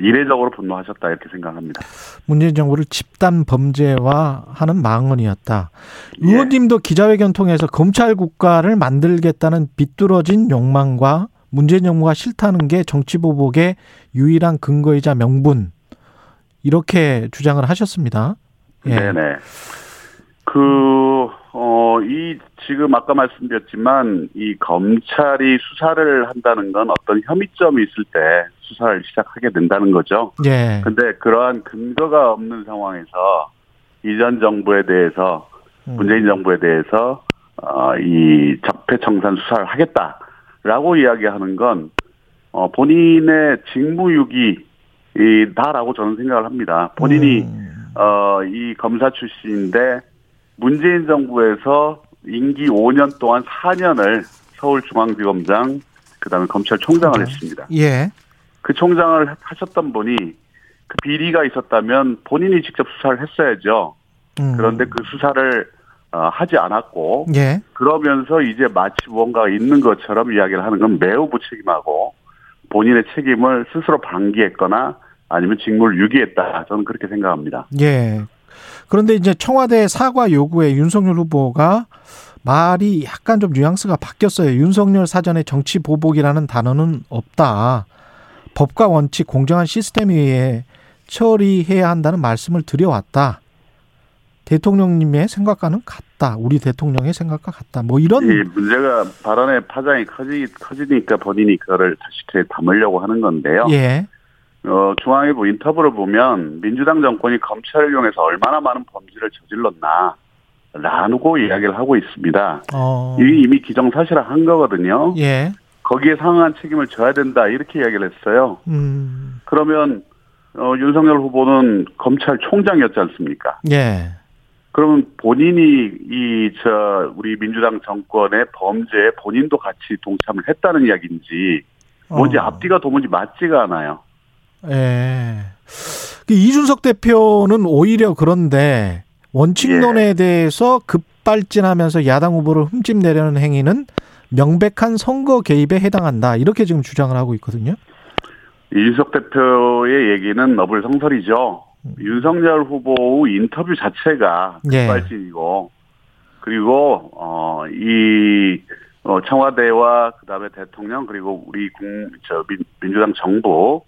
이례적으로 분노하셨다 이렇게 생각합니다. 문재인 정부를 집단 범죄화하는 망언이었다. 예. 의원님도 기자회견 통해서 검찰 국가를 만들겠다는 비뚤어진 욕망과 문재인 정부가 싫다는 게 정치 보복의 유일한 근거이자 명분 이렇게 주장을 하셨습니다. 예. 네네. 그, 어, 이, 지금 아까 말씀드렸지만, 이 검찰이 수사를 한다는 건 어떤 혐의점이 있을 때 수사를 시작하게 된다는 거죠. 예. 근데 그러한 근거가 없는 상황에서 이전 정부에 대해서, 음. 문재인 정부에 대해서, 어, 이 적폐청산 수사를 하겠다라고 이야기하는 건, 어, 본인의 직무유기다라고 저는 생각을 합니다. 본인이 음. 어, 이 검사 출신인데 문재인 정부에서 임기 5년 동안 4년을 서울중앙지검장 그다음에 검찰총장을 네. 했습니다. 예. 그 총장을 하셨던 분이 그 비리가 있었다면 본인이 직접 수사를 했어야죠. 음. 그런데 그 수사를 어, 하지 않았고 예. 그러면서 이제 마치 무언가가 있는 것처럼 이야기를 하는 건 매우 무책임하고 본인의 책임을 스스로 방기했거나 아니면 직무를 유기했다. 저는 그렇게 생각합니다. 예. 그런데 이제 청와대 사과 요구에 윤석열 후보가 말이 약간 좀 뉘앙스가 바뀌었어요. 윤석열 사전에 정치 보복이라는 단어는 없다. 법과 원칙, 공정한 시스템에 의해 처리해야 한다는 말씀을 드려왔다. 대통령님의 생각과는 같다. 우리 대통령의 생각과 같다. 뭐 이런 이 문제가 발언의 파장이 커지, 커지니까 본인이 그거를 다시 담으려고 하는 건데요. 예. 어, 중앙일보 인터뷰를 보면 민주당 정권이 검찰을 이용해서 얼마나 많은 범죄를 저질렀나 라고 이야기를 하고 있습니다. 어. 이게 이미 기정사실화한 거거든요. 예. 거기에 상응한 책임을 져야 된다 이렇게 이야기를 했어요. 음. 그러면 어, 윤석열 후보는 검찰총장이었지 않습니까? 예. 그러면 본인이 이 저 우리 민주당 정권의 범죄에 본인도 같이 동참을 했다는 이야기인지 뭔지 어. 앞뒤가 도무지 맞지가 않아요. 예. 그 이준석 대표는 오히려 그런데 원칙론에 대해서 급발진하면서 야당 후보를 흠집내려는 행위는 명백한 선거 개입에 해당한다. 이렇게 지금 주장을 하고 있거든요. 이준석 대표의 얘기는 너불성설이죠. 윤석열 후보 인터뷰 자체가 예. 급발진이고 그리고 어이 어, 청와대와 그다음에 대통령 그리고 우리 국, 저 민, 민주당 정부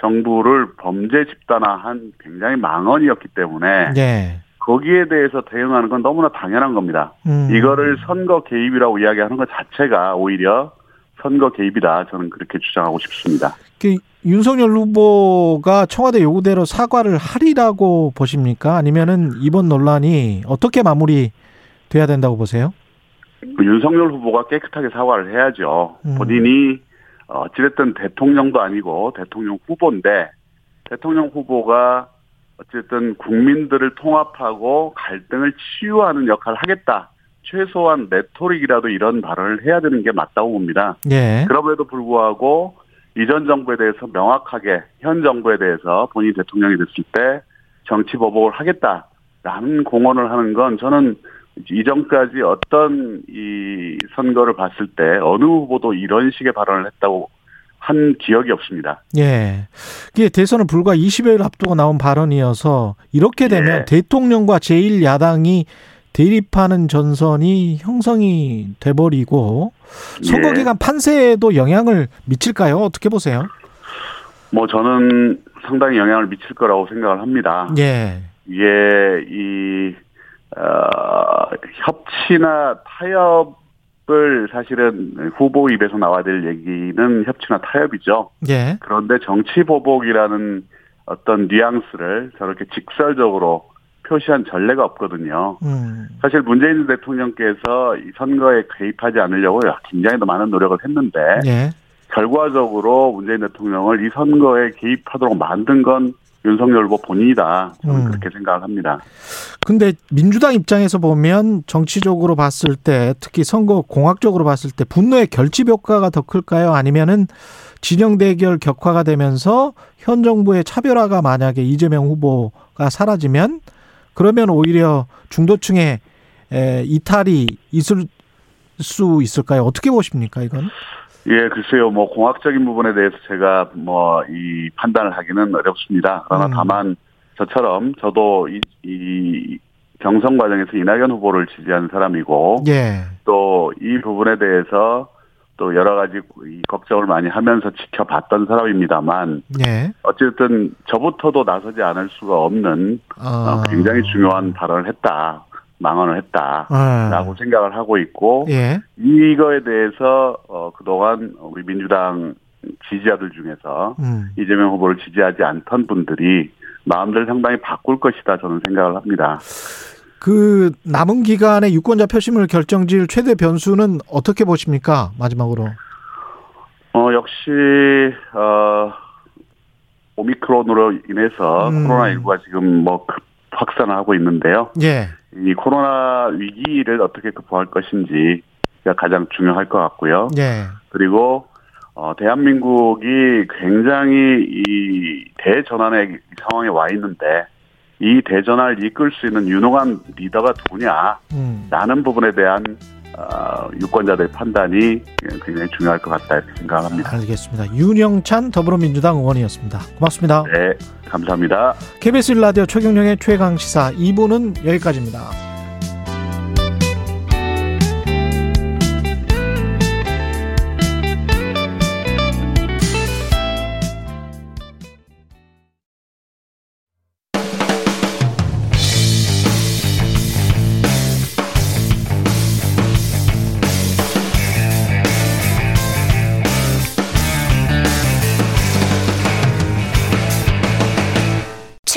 정부를 범죄 집단화한 굉장히 망언이었기 때문에 예. 거기에 대해서 대응하는 건 너무나 당연한 겁니다. 음. 이거를 선거 개입이라고 이야기하는 것 자체가 오히려 선거 개입이다. 저는 그렇게 주장하고 싶습니다. 그 윤석열 후보가 청와대 요구대로 사과를 하리라고 보십니까? 아니면은 이번 논란이 어떻게 마무리 돼야 된다고 보세요? 그 윤석열 후보가 깨끗하게 사과를 해야죠. 음. 본인이 어, 어찌됐든 대통령도 아니고 대통령 후보인데 대통령 후보가 어쨌든 국민들을 통합하고 갈등을 치유하는 역할을 하겠다. 최소한 레토릭이라도 이런 발언을 해야 되는 게 맞다고 봅니다. 예. 그럼에도 불구하고 이전 정부에 대해서 명확하게 현 정부에 대해서 본인이 대통령이 됐을 때 정치 보복을 하겠다라는 공언을 하는 건 저는 이전까지 어떤 이 선거를 봤을 때 어느 후보도 이런 식의 발언을 했다고 한 기억이 없습니다. 예. 이게 대선을 불과 20여일 앞두고 나온 발언이어서 이렇게 되면 예. 대통령과 제1야당이 대립하는 전선이 형성이 돼버리고 선거 예. 기간 판세에도 영향을 미칠까요? 어떻게 보세요? 뭐 저는 상당히 영향을 미칠 거라고 생각을 합니다. 예. 이게 이 어, 협치나 타협을 사실은 후보 입에서 나와야 될 얘기는 협치나 타협이죠. 예. 그런데 정치 보복이라는 어떤 뉘앙스를 저렇게 직설적으로 표시한 전례가 없거든요. 음. 사실 문재인 대통령께서 이 선거에 개입하지 않으려고 굉장히 더 많은 노력을 했는데 예. 결과적으로 문재인 대통령을 이 선거에 개입하도록 만든 건 윤석열 후보 본인이다. 저는 음. 그렇게 생각을 합니다. 근데 민주당 입장에서 보면 정치적으로 봤을 때 특히 선거 공학적으로 봤을 때 분노의 결집 효과가 더 클까요? 아니면은 진영 대결 격화가 되면서 현 정부의 차별화가 만약에 이재명 후보가 사라지면 그러면 오히려 중도층의 에, 이탈이 있을 수 있을까요? 어떻게 보십니까, 이건? 예, 글쎄요, 뭐 공학적인 부분에 대해서 제가 뭐 이 판단을 하기는 어렵습니다. 그러나 음. 다만 저처럼 저도 이, 이 경선 과정에서 이낙연 후보를 지지하는 사람이고 예. 또이 부분에 대해서 또 여러 가지 이 걱정을 많이 하면서 지켜봤던 사람입니다만 예. 어쨌든 저부터도 나서지 않을 수가 없는 아. 어, 굉장히 중요한 발언을 했다. 망언을 했다라고 아. 생각을 하고 있고 예. 이거에 대해서 어 그동안 우리 민주당 지지자들 중에서 음. 이재명 후보를 지지하지 않던 분들이 마음들 상당히 바꿀 것이다 저는 생각을 합니다. 그 남은 기간에 유권자 표심을 결정질 최대 변수는 어떻게 보십니까? 마지막으로. 어 역시 어 오미크론으로 인해서 음. 코로나 19가 지금 뭐급 확산을 하고 있는데요. 예. 이 코로나 위기를 어떻게 극복할 것인지가 가장 중요할 것 같고요. 예. 그리고 어 대한민국이 굉장히 이 대전환의 상황에 와 있는데 이 대전환을 이끌 수 있는 유능한 리더가 누구냐 라는 음. 부분에 대한 어, 유권자들의 판단이 굉장히 중요할 것 같다 이렇게 생각합니다. 알겠습니다. 윤영찬 더불어민주당 의원이었습니다. 고맙습니다. 네, 감사합니다. KBS 라디오 최경령의 최강 시사 2부는 여기까지입니다.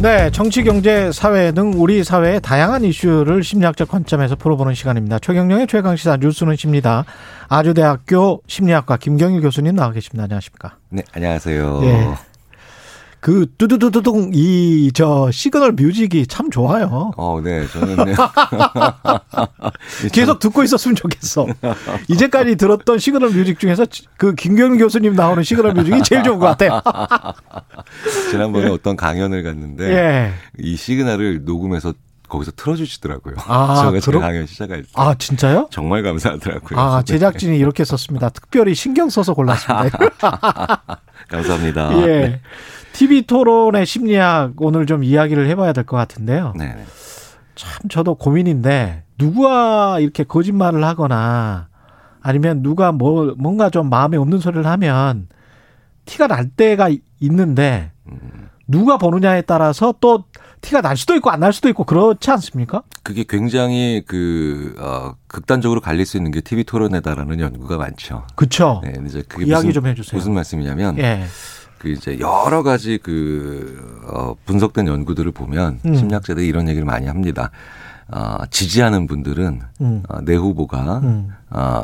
네, 정치, 경제, 사회 등 우리 사회의 다양한 이슈를 심리학적 관점에서 풀어보는 시간입니다. 최경령의 최강 시사 뉴스는 십니다. 아주대학교 심리학과 김경일 교수님 나와 계십니다. 안녕하십니까? 네, 안녕하세요. 예. 그 뚜두두두둥 이 저 시그널 뮤직이 참 좋아요. 어, 네, 저는 네. *laughs* 계속 듣고 있었으면 좋겠어. 이제까지 들었던 시그널 뮤직 중에서 그 김경일 교수님 나오는 시그널 뮤직이 제일 좋은 것 같아요. *laughs* 지난번에 어떤 강연을 갔는데 예. 이 시그널을 녹음해서 거기서 틀어주시더라고요. 아, 제가 제 그렇- 강연 시작할 때 아 진짜요? 정말 감사하더라고요. 아 제작진이 이렇게 썼습니다. 특별히 신경 써서 골랐습니다. *laughs* 감사합니다. *laughs* 예. TV 토론의 심리학 오늘 좀 이야기를 해봐야 될 것 같은데요. 네. 네. 참 저도 고민인데 누가 이렇게 거짓말을 하거나 아니면 누가 뭐 뭔가 좀 마음에 없는 소리를 하면 티가 날 때가 있는데 음. 누가 보느냐에 따라서 또 티가 날 수도 있고 안 날 수도 있고 그렇지 않습니까? 그게 굉장히 그 어, 극단적으로 갈릴 수 있는 게 TV 토론회다라는 연구가 많죠. 그렇죠. 네, 이제 그게 이야기 무슨, 좀 해주세요. 무슨 말씀이냐면 예. 그 이제 여러 가지 그 어, 분석된 연구들을 보면 음. 심리학자들이 이런 얘기를 많이 합니다. 어, 지지하는 분들은 음. 어, 내 후보가 음. 어,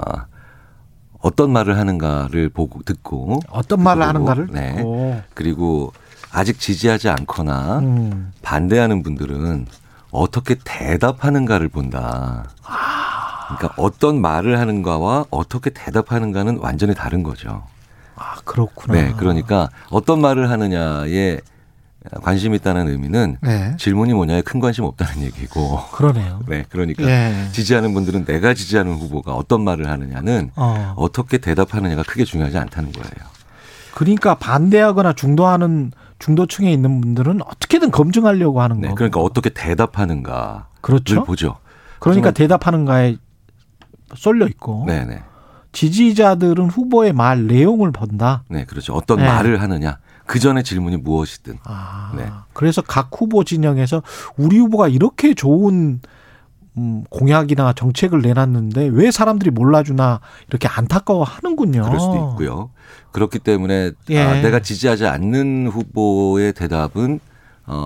어떤 말을 하는가를 보고 듣고 어떤 말을 듣고 하는가를 네. 듣고. 그리고 아직 지지하지 않거나 음. 반대하는 분들은 어떻게 대답하는가를 본다. 그러니까 어떤 말을 하는가와 어떻게 대답하는가는 완전히 다른 거죠. 아 그렇구나. 네, 그러니까 어떤 말을 하느냐에 관심 있다는 의미는 네. 질문이 뭐냐에 큰 관심 없다는 얘기고. 그러네요. *laughs* 네, 그러니까 예. 지지하는 분들은 내가 지지하는 후보가 어떤 말을 하느냐는 어. 어떻게 대답하느냐가 크게 중요하지 않다는 거예요. 그러니까 반대하거나 중도하는 중도층에 있는 분들은 어떻게든 검증하려고 하는 네, 거고. 그러니까 어떻게 대답하는가를 그렇죠. 보죠. 그러니까 대답하는가에 쏠려 있고 네, 네. 지지자들은 후보의 말 내용을 본다. 네, 그렇죠. 어떤 네. 말을 하느냐. 그 전에 질문이 무엇이든. 아, 네. 그래서 각 후보 진영에서 우리 후보가 이렇게 좋은 음, 공약이나 정책을 내놨는데 왜 사람들이 몰라주나 이렇게 안타까워하는군요. 그럴 수도 있고요. 그렇기 때문에 예. 아, 내가 지지하지 않는 후보의 대답은 어,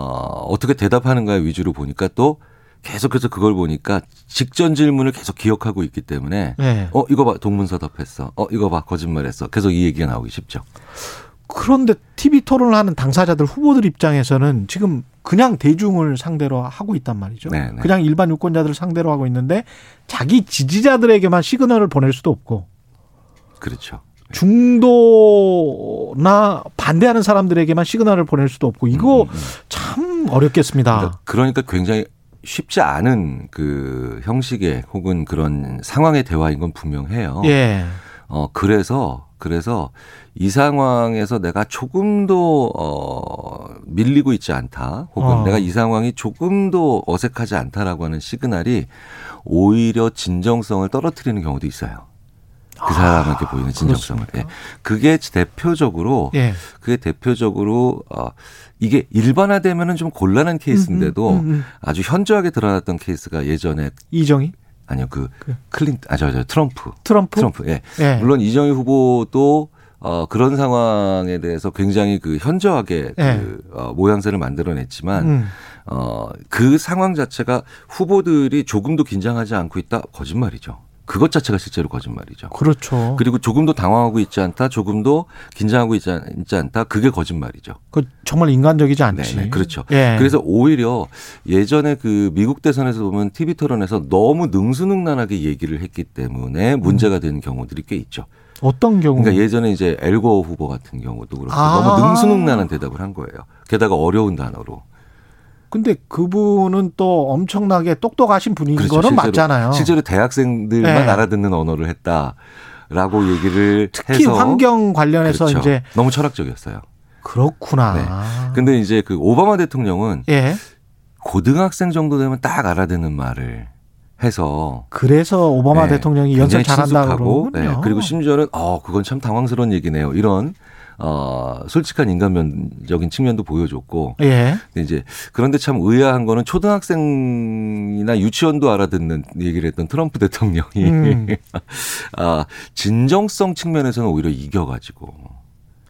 어떻게 대답하는가의 위주로 보니까 또 계속해서 그걸 보니까 직전 질문을 계속 기억하고 있기 때문에 네. 어 이거 봐 동문서답했어. 어 이거 봐 거짓말했어. 계속 이 얘기가 나오기 쉽죠. 그런데 TV 토론을 하는 당사자들 후보들 입장에서는 지금 그냥 대중을 상대로 하고 있단 말이죠. 네, 네. 그냥 일반 유권자들을 상대로 하고 있는데 자기 지지자들에게만 시그널을 보낼 수도 없고 그렇죠. 중도나 반대하는 사람들에게만 시그널을 보낼 수도 없고 이거 음, 음, 음. 참 어렵겠습니다. 그러니까, 그러니까 굉장히 쉽지 않은 그 형식의 혹은 그런 상황의 대화인 건 분명해요. 예. 어, 그래서, 그래서 이 상황에서 내가 조금도, 어, 밀리고 있지 않다. 혹은 어. 내가 이 상황이 조금도 어색하지 않다라고 하는 시그널이 오히려 진정성을 떨어뜨리는 경우도 있어요. 그 사람에게 보이는 진정성을. 예. 그게 대표적으로, 예. 그게 대표적으로, 어, 이게 일반화되면은 좀 곤란한 케이스인데도 음, 음, 음. 아주 현저하게 드러났던 케이스가 예전에 이정희, 아니요 그 클린턴 아 저 저 트럼프 트럼프, 트럼프 예 예. 물론 이정희 후보도 어 그런 상황에 대해서 굉장히 그 현저하게 예. 그 어, 모양새를 만들어냈지만 음. 어 그 상황 자체가 후보들이 조금도 긴장하지 않고 있다 거짓말이죠. 그것 자체가 실제로 거짓말이죠. 그렇죠. 그리고 조금도 당황하고 있지 않다, 조금도 긴장하고 있지, 않, 있지 않다, 그게 거짓말이죠. 그 정말 인간적이지 않지. 네, 네, 그렇죠. 예. 그래서 오히려 예전에 그 미국 대선에서 보면 TV 토론에서 너무 능수능란하게 얘기를 했기 때문에 문제가 되는 경우들이 꽤 있죠. 어떤 경우? 그러니까 예전에 이제 엘고 후보 같은 경우도 그렇고 아. 너무 능수능란한 대답을 한 거예요. 게다가 어려운 단어로. 근데 그분은 또 엄청나게 똑똑하신 분인 그렇죠. 거는 실제로, 맞잖아요. 실제로 대학생들만 네. 알아듣는 언어를 했다라고 얘기를 특히 해서 환경 관련해서 그렇죠. 이제 너무 철학적이었어요. 그렇구나. 네. 근데 이제 그 오바마 대통령은 예. 고등학생 정도 되면 딱 알아듣는 말을 해서 그래서 오바마 네, 대통령이 연설 잘한다고. 네, 그리고 심지어는 어 그건 참 당황스러운 얘기네요. 이런 어 솔직한 인간면적인 측면도 보여줬고 예. 근데 이제 그런데 참 의아한 거는 초등학생이나 유치원도 알아듣는 얘기를 했던 트럼프 대통령이 음. *laughs* 아 진정성 측면에서는 오히려 이겨가지고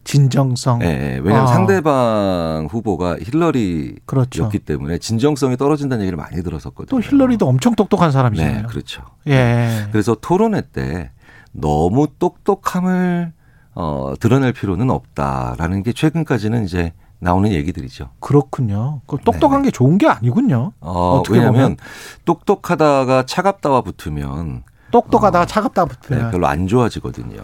진정성. 예, 예. 왜냐하면 아. 상대방 후보가 힐러리였기 그렇죠. 때문에 진정성이 떨어진다는 얘기를 많이 들었었거든요. 또 힐러리도 엄청 똑똑한 사람이잖아요. 네, 그렇죠. 예. 그래서 토론회 때 너무 똑똑함을 어, 드러낼 필요는 없다라는 게 최근까지는 이제 나오는 얘기들이죠. 그렇군요. 그 똑똑한 게 좋은 게 아니군요. 어, 왜냐하면 보면. 똑똑하다가 차갑다와 붙으면 똑똑하다가 차갑다 네, 붙으면 별로 안 좋아지거든요.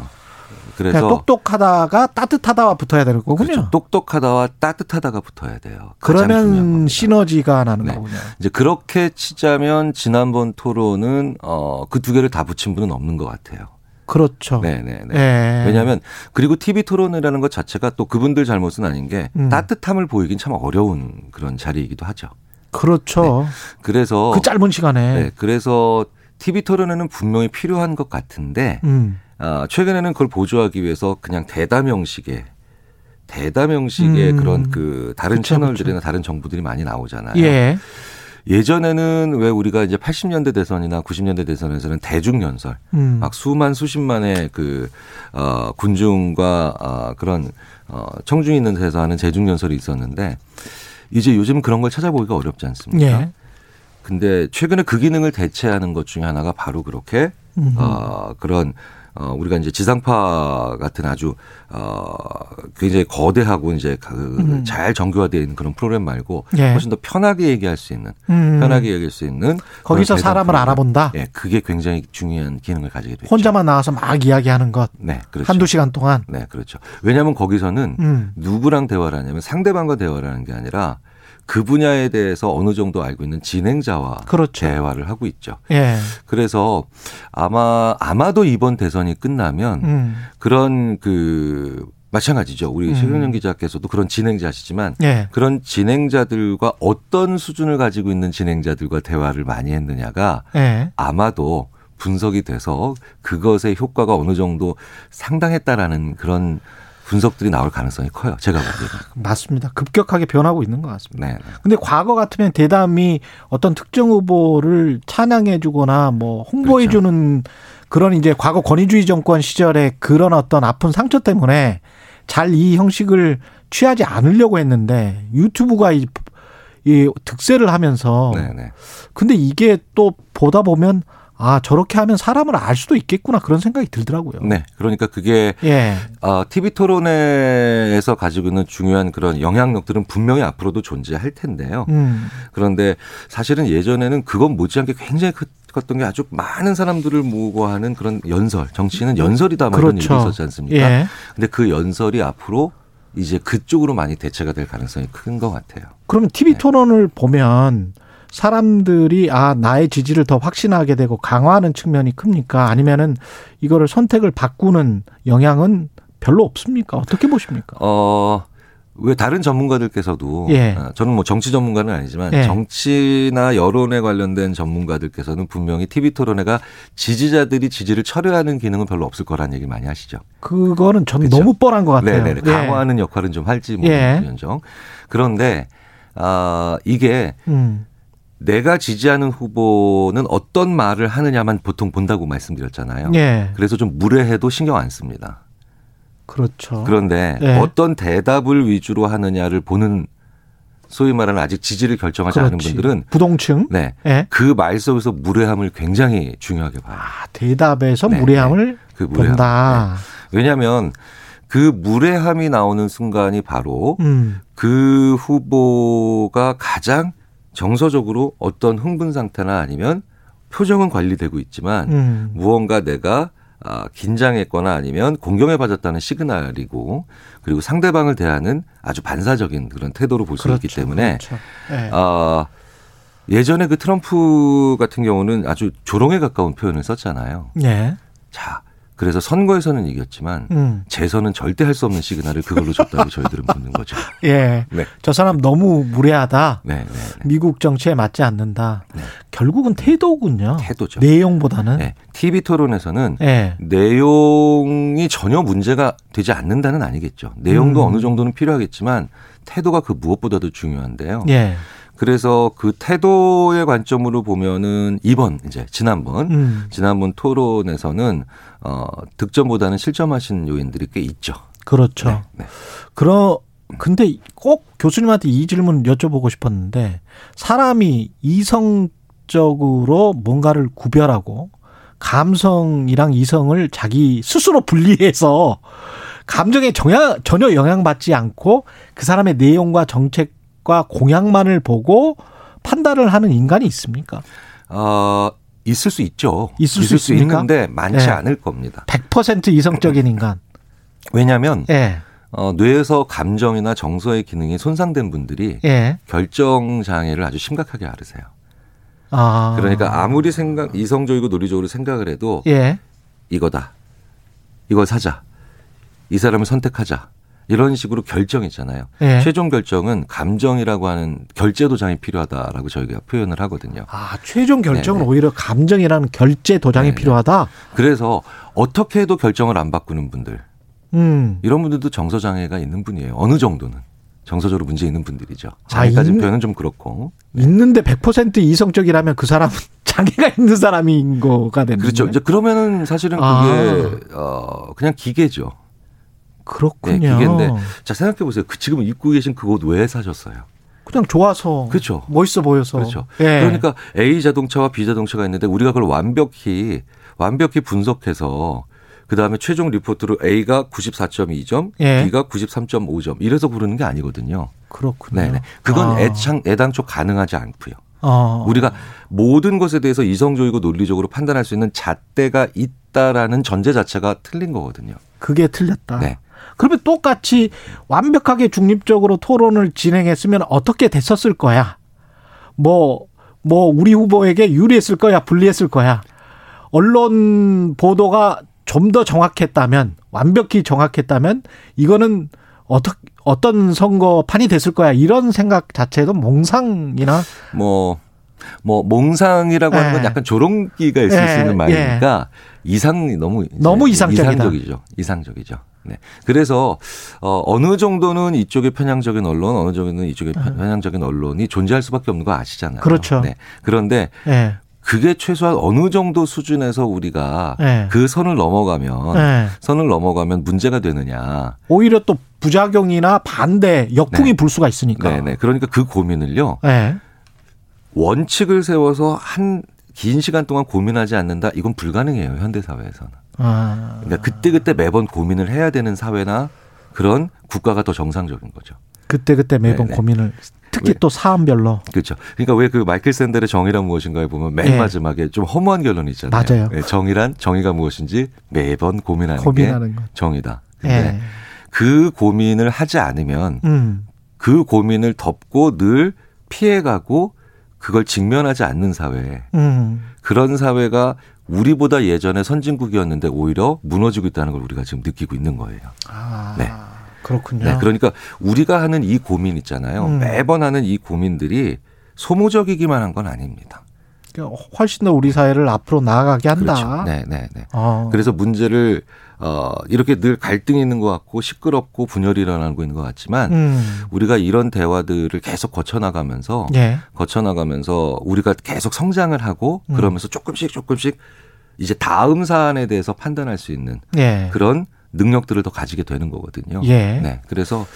그래서 그러니까 똑똑하다가 따뜻하다와 붙어야 되는 거군요. 그렇죠. 똑똑하다와 따뜻하다가 붙어야 돼요. 그러면. 시너지가 나는 네. 거군요. 이제 그렇게 치자면 지난번 토론은 어, 그 두 개를 다 붙인 분은 없는 것 같아요. 그렇죠. 네네네. 예. 왜냐하면 그리고 TV 토론이라는 것 자체가 또 그분들 잘못은 아닌 게 음. 따뜻함을 보이긴 참 어려운 그런 자리이기도 하죠. 그렇죠. 그래서 그 짧은 시간에. 네, 그래서 TV 토론에는 분명히 필요한 것 같은데 음. 아, 최근에는 그걸 보조하기 위해서 그냥 대담 형식의 대담 형식의 음. 그런 그 다른 그쵸, 채널들이나 다른 정부들이 많이 나오잖아요. 예. 예전에는 왜 우리가 이제 80년대 대선이나 90년대 대선에서는 대중 연설, 음. 막 수만 수십만의 그 어, 군중과 어, 그런 어, 청중이 있는 데서 하는 대중 연설이 있었는데 이제 요즘 그런 걸 찾아보기가 어렵지 않습니까? 예. 근데 최근에 그 기능을 대체하는 것 중에 하나가 바로 그렇게 음. 어, 그런 어, 우리가 이제 지상파 같은 아주 어, 굉장히 거대하고 이제 음. 그잘 정교화되어 있는 그런 프로그램 말고 예. 훨씬 더 편하게 얘기할 수 있는 음. 편하게 얘기할 수 있는 거기서 사람을 프로그램. 알아본다. 예, 그게 굉장히 중요한 기능을 가지게 되죠. 혼자만 나와서 막 이야기하는 것. 네, 그렇죠. 한두 시간 동안. 네, 그렇죠. 왜냐하면 거기서는 음. 누구랑 대화를 하냐면 상대방과 대화를 하는 게 아니라 그 분야에 대해서 어느 정도 알고 있는 진행자와 그렇죠. 대화를 하고 있죠. 예. 그래서 아마 아마도 이번 대선이 끝나면 음. 그런 그 마찬가지죠. 우리 음. 최경영 기자께서도 그런 진행자시지만 예. 그런 진행자들과 어떤 수준을 가지고 있는 진행자들과 대화를 많이 했느냐가 예. 아마도 분석이 돼서 그것의 효과가 어느 정도 상당했다라는 그런 분석들이 나올 가능성이 커요. 제가 보기에는. 맞습니다. 급격하게 변하고 있는 것 같습니다. 네. 근데 과거 같으면 대담이 어떤 특정 후보를 찬양해 주거나 뭐 홍보해 그렇죠. 주는 그런 이제 과거 권위주의 정권 시절에 그런 어떤 아픈 상처 때문에 잘 이 형식을 취하지 않으려고 했는데 유튜브가 이, 이 득세를 하면서 네, 네. 근데 이게 또 보다 보면 아 저렇게 하면 사람을 알 수도 있겠구나 그런 생각이 들더라고요. 네. 그러니까 그게 예. 아, TV 토론회에서 가지고 있는 중요한 그런 영향력들은 분명히 앞으로도 존재할 텐데요. 음. 그런데 사실은 예전에는 그건 못지않게 굉장히 크- 컸던 게 아주 많은 사람들을 모으고 하는 그런 연설, 정치는 연설이다 뭐 이런 그렇죠. 일이 있었지 않습니까? 예. 근데 그 연설이 앞으로 이제 그쪽으로 많이 대체가 될 가능성이 큰 것 같아요. 그러면 TV 네. 토론을 보면 사람들이 아 나의 지지를 더 확신하게 되고 강화하는 측면이 큽니까? 아니면은 이거를 선택을 바꾸는 영향은 별로 없습니까? 어떻게 보십니까? 어, 왜 다른 전문가들께서도 예. 아, 저는 뭐 정치 전문가는 아니지만 예. 정치나 여론에 관련된 전문가들께서는 분명히 TV 토론회가 지지자들이 지지를 철회하는 기능은 별로 없을 거라는 얘기 많이 하시죠. 그거는 전 그렇죠. 너무 뻔한 것 같아요. 네네 예. 강화하는 역할은 좀 할지 예. 모르겠죠. 그런데 아 이게 음. 내가 지지하는 후보는 어떤 말을 하느냐만 보통 본다고 말씀드렸잖아요. 예. 그래서 좀 무례해도 신경 안 씁니다. 그렇죠. 그런데 예. 어떤 대답을 위주로 하느냐를 보는 소위 말하는 아직 지지를 결정하지 않은 그렇지. 분들은 부동층. 네. 예. 그말 속에서 무례함을 굉장히 중요하게 봐요. 아, 대답에서 네, 무례함을 그 무례함. 본다. 왜냐하면 그 무례함이 나오는 순간이 바로 음. 그 후보가 가장 정서적으로 어떤 흥분 상태나 아니면 표정은 관리되고 있지만 음. 무언가 내가 아, 긴장했거나 아니면 공경에 빠졌다는 시그널이고 그리고 상대방을 대하는 아주 반사적인 그런 태도로 볼수 있기 때문에 그렇죠. 예. 아, 예전에 그 트럼프 같은 경우는 아주 조롱에 가까운 표현을 썼잖아요. 예. 자, 그래서 선거에서는 이겼지만 음. 재선은 절대 할 수 없는 시그널을 그걸로 줬다고 *laughs* 저희들은 보는 거죠. 예. 네. 저 사람 너무 무례하다. 네, 네, 네. 미국 정치에 맞지 않는다. 네. 결국은 태도군요. 태도죠. 내용보다는. 네. TV 토론에서는 예. 내용이 전혀 문제가 되지 않는다는 아니겠죠. 내용도 음. 어느 정도는 필요하겠지만 태도가 그 무엇보다도 중요한데요. 예. 그래서 그 태도의 관점으로 보면은 이번 이제 지난번 음. 지난번 토론에서는 어 득점보다는 실점하신 요인들이 꽤 있죠. 그렇죠. 네, 네. 그러 근데 꼭 교수님한테 이 질문 여쭤보고 싶었는데 사람이 이성적으로 뭔가를 구별하고 감성이랑 이성을 자기 스스로 분리해서 감정에 전혀, 전혀 영향받지 않고 그 사람의 내용과 정책 과 공약만을 보고 판단을 하는 인간이 있습니까? 어 있을 수 있죠. 있을 수수 있습니까? 있는데 많지 네. 않을 겁니다. 100% 이성적인 인간. *laughs* 왜냐하면 예. 어, 뇌에서 감정이나 정서의 기능이 손상된 분들이 예. 결정 장애를 아주 심각하게 앓으세요. 아. 그러니까 아무리 생각 이성적이고 논리적으로 생각을 해도 예. 이거다. 이걸 사자. 이 사람을 선택하자. 이런 식으로 결정이잖아요. 예. 최종 결정은 감정이라고 하는 결제 도장이 필요하다라고 저희가 표현을 하거든요. 아, 최종 결정은 네네. 오히려 감정이라는 결제 도장이 네네. 필요하다. 그래서 어떻게 해도 결정을 안 바꾸는 분들 음. 이런 분들도 정서 장애가 있는 분이에요. 어느 정도는 정서적으로 문제 있는 분들이죠. 장애까지 있는- 표현은 좀 그렇고. 있는데 100% 이성적이라면 그 사람은 *laughs* 장애가 있는 사람인 거가 되는 그렇죠. 이제 그러면은 사실은 그게 아. 어 그냥 기계죠. 그렇군요. 네, 기계인데 자 생각해 보세요. 그 지금 입고 계신 그 옷 왜 사셨어요? 그냥 좋아서 그렇죠. 멋있어 보여서 그렇죠. 예. 그러니까 A 자동차와 B 자동차가 있는데 우리가 그걸 완벽히 완벽히 분석해서 그 다음에 최종 리포트로 A가 94.2점, 예. B가 93.5점 이래서 고르는 게 아니거든요. 그렇군요. 네네. 그건 아. 애창 애당초 가능하지 않고요. 어. 우리가 모든 것에 대해서 이성적이고 논리적으로 판단할 수 있는 잣대가 있다라는 전제 자체가 틀린 거거든요. 그게 틀렸다. 네. 그러면 똑같이 완벽하게 중립적으로 토론을 진행했으면 어떻게 됐었을 거야? 뭐, 뭐, 우리 후보에게 유리했을 거야? 불리했을 거야? 언론 보도가 좀 더 정확했다면, 완벽히 정확했다면, 이거는 어떻게, 어떤 선거판이 됐을 거야? 이런 생각 자체도 몽상이나, 뭐, 뭐, 몽상이라고 하는 건 예. 약간 조롱기가 있을 예, 수 있는 말이니까 이상이 너무 너무 이상적이다. 이상적이죠. 이상적이죠. 네. 그래서 어 어느 정도는 이쪽에 편향적인 언론, 어느 정도는 이쪽에 편- 편향적인 언론이 존재할 수밖에 없는 거 아시잖아요. 예. 그렇죠. 네. 그런데 예, 그게 최소한 어느 정도 수준에서 우리가 예. 그 선을 넘어가면 예. 선을 넘어가면 문제가 되느냐. 오히려 또 부작용이나 반대, 역풍이 네. 불 수가 있으니까. 네네. 그러니까 그 고민을요. 예. 원칙을 세워서 한 긴 시간 동안 고민하지 않는다. 이건 불가능해요. 현대 사회에서는. 아. 그러니까 그때 그때 매번 고민을 해야 되는 사회나 그런 국가가 더 정상적인 거죠. 그때 그때 매번 네네. 고민을 특히 왜- 또 사안별로 그렇죠. 그러니까 왜 그 마이클 샌델의 정의란 무엇인가에 보면 맨 네. 마지막에 좀 허무한 결론이 있잖아요. 맞아요. 네, 정의란 정의가 무엇인지 매번 고민하는, 고민하는 게 것. 정의다. 근데 예. 그 고민을 하지 않으면 음. 그 고민을 덮고 늘 피해가고 그걸 직면하지 않는 사회. 음. 그런 사회가 우리보다 예전에 선진국이었는데 오히려 무너지고 있다는 걸 우리가 지금 느끼고 있는 거예요. 아. 네. 그렇군요. 네, 그러니까 우리가 하는 이 고민 있잖아요. 음. 매번 하는 이 고민들이 소모적이기만 한 건 아닙니다. 그러니까 훨씬 더 우리 사회를 앞으로 나아가게 한다. 그렇죠. 네, 네, 네. 어. 그래서 문제를 어 이렇게 늘 갈등이 있는 것 같고 시끄럽고 분열이 일어나고 있는 것 같지만 음. 우리가 이런 대화들을 계속 거쳐 나가면서 예. 거쳐 나가면서 우리가 계속 성장을 하고 음. 그러면서 조금씩 조금씩 이제 다음 사안에 대해서 판단할 수 있는 예. 그런 능력들을 더 가지게 되는 거거든요. 예. 네. 그래서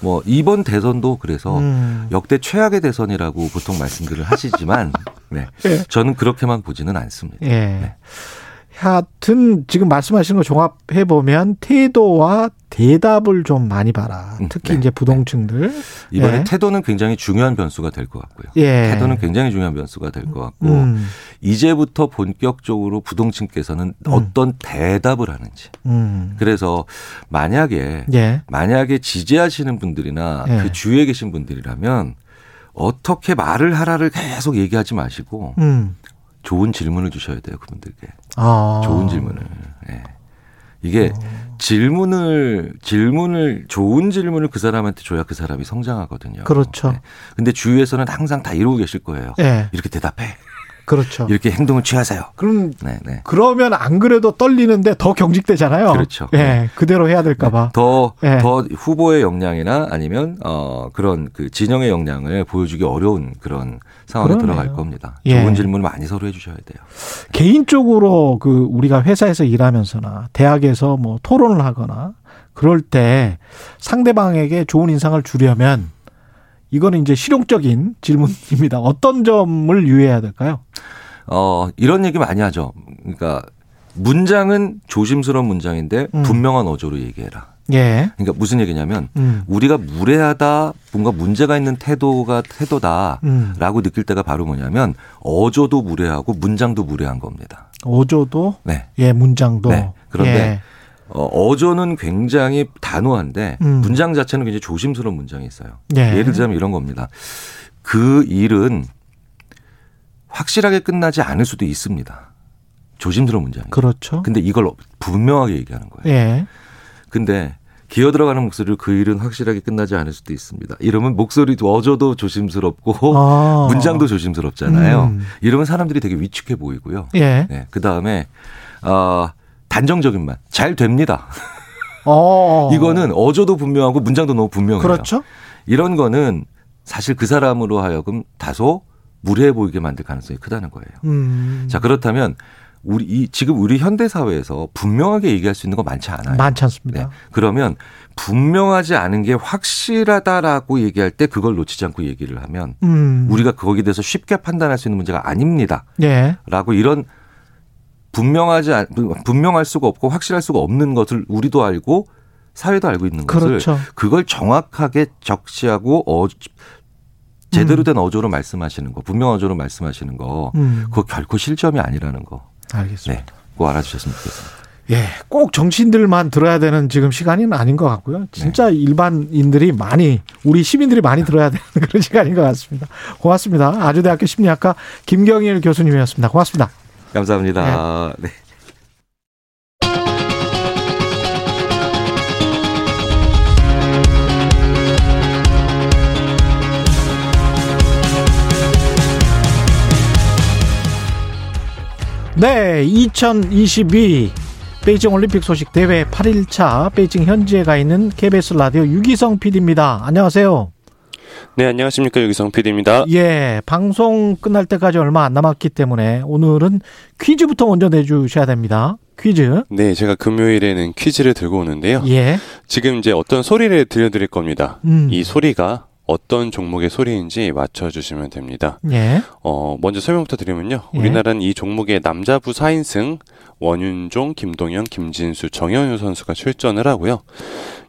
뭐 이번 대선도 그래서 음. 역대 최악의 대선이라고 보통 말씀들을 하시지만 *laughs* 네. 예. 저는 그렇게만 보지는 않습니다. 예. 네. 하여튼 지금 말씀하시는 거 종합해 보면 태도와 대답을 좀 많이 봐라. 음, 특히 네. 이제 부동층들. 이번에 예. 태도는 굉장히 중요한 변수가 될 것 같고요. 예. 태도는 굉장히 중요한 변수가 될 것 같고 음. 이제부터 본격적으로 부동층께서는 음. 어떤 대답을 하는지. 음. 그래서 만약에 예. 만약에 지지하시는 분들이나 예. 그 주위에 계신 분들이라면 어떻게 말을 하라를 계속 얘기하지 마시고 음. 좋은 질문을 주셔야 돼요 그분들께 아. 좋은 질문을 예. 이게 어. 질문을 질문을 좋은 질문을 그 사람한테 줘야 그 사람이 성장하거든요. 그렇죠. 네. 근데 주위에서는 항상 다 이러고 계실 거예요. 예. 이렇게 대답해. 그렇죠. 이렇게 행동을 취하세요. 그럼 네, 네. 그러면 안 그래도 떨리는데 더 경직되잖아요. 그렇죠. 예. 네. 그대로 해야 될까 봐. 더, 예. 더 후보의 역량이나 아니면, 어, 그런 그 진영의 역량을 보여주기 어려운 그런 상황에 그러네요. 들어갈 겁니다. 예. 좋은 질문을 많이 서로 해주셔야 돼요. 개인적으로 그 우리가 회사에서 일하면서나 대학에서 뭐 토론을 하거나 그럴 때 상대방에게 좋은 인상을 주려면 이거는 이제 실용적인 질문입니다. *laughs* 어떤 점을 유의해야 될까요? 어, 이런 얘기 많이 하죠. 그러니까 문장은 조심스러운 문장인데 음. 분명한 어조로 얘기해라. 예. 그러니까 무슨 얘기냐면 음. 우리가 무례하다, 뭔가 문제가 있는 태도가 태도다라고 음. 느낄 때가 바로 뭐냐면 어조도 무례하고 문장도 무례한 겁니다. 어조도 네. 예, 문장도. 네. 그런데 예. 어, 어조는 굉장히 단호한데 음. 문장 자체는 굉장히 조심스러운 문장이 있어요. 예. 예를 들자면 이런 겁니다. 그 일은 확실하게 끝나지 않을 수도 있습니다. 조심스러운 문장이에요. 그렇죠. 근데 이걸 분명하게 얘기하는 거예요. 예. 근데 기어 들어가는 목소리로 그 일은 확실하게 끝나지 않을 수도 있습니다. 이러면 목소리도 어조도 조심스럽고 아. 문장도 조심스럽잖아요. 음. 이러면 사람들이 되게 위축해 보이고요. 예. 네, 그 다음에 어, 단정적인 말잘 됩니다. 어. *laughs* 이거는 어조도 분명하고 문장도 너무 분명해요. 그렇죠. 이런 거는 사실 그 사람으로 하여금 다소 무례해 보이게 만들 가능성이 크다는 거예요. 음. 자 그렇다면 우리 이 지금 우리 현대 사회에서 분명하게 얘기할 수 있는 거 많지 않아요. 많지 않습니다. 네. 그러면 분명하지 않은 게 확실하다라고 얘기할 때 그걸 놓치지 않고 얘기를 하면 음. 우리가 거기에 대해서 쉽게 판단할 수 있는 문제가 아닙니다. 예. 라고 이런 분명하지 않, 분명할 수가 없고 확실할 수가 없는 것을 우리도 알고 사회도 알고 있는 것을 그렇죠. 그걸 정확하게 적시하고 어, 제대로 된 어조로 말씀하시는 거, 분명 어조로 말씀하시는 거, 음. 그거 결코 실점이 아니라는 거. 알겠습니다. 네. 꼭 알아주셨으면 좋겠습니다. 예, 꼭 정치인들만 들어야 되는 지금 시간은 아닌 것 같고요. 진짜 일반인들이 많이 우리 시민들이 많이 들어야 되는 *laughs* 그런 시간인 것 같습니다. 고맙습니다. 아주대학교 심리학과 김경일 교수님이었습니다. 고맙습니다. 감사합니다. 네. 네, 2022 베이징 올림픽 소식 대회 8일차 베이징 현지에 가 있는 KBS 라디오 유기성 PD입니다. 안녕하세요. 네, 안녕하십니까. 유기성 PD입니다. 예, 방송 끝날 때까지 얼마 안 남았기 때문에 오늘은 퀴즈부터 먼저 내주셔야 됩니다. 퀴즈. 네, 제가 금요일에는 퀴즈를 들고 오는데요. 예. 지금 이제 어떤 소리를 들려드릴 겁니다. 음. 이 소리가 어떤 종목의 소리인지 맞춰주시면 됩니다. 예. 어, 먼저 설명부터 드리면요. 예. 우리나라는 이 종목의 남자부 4인승 원윤종, 김동현, 김진수, 정현우 선수가 출전을 하고요.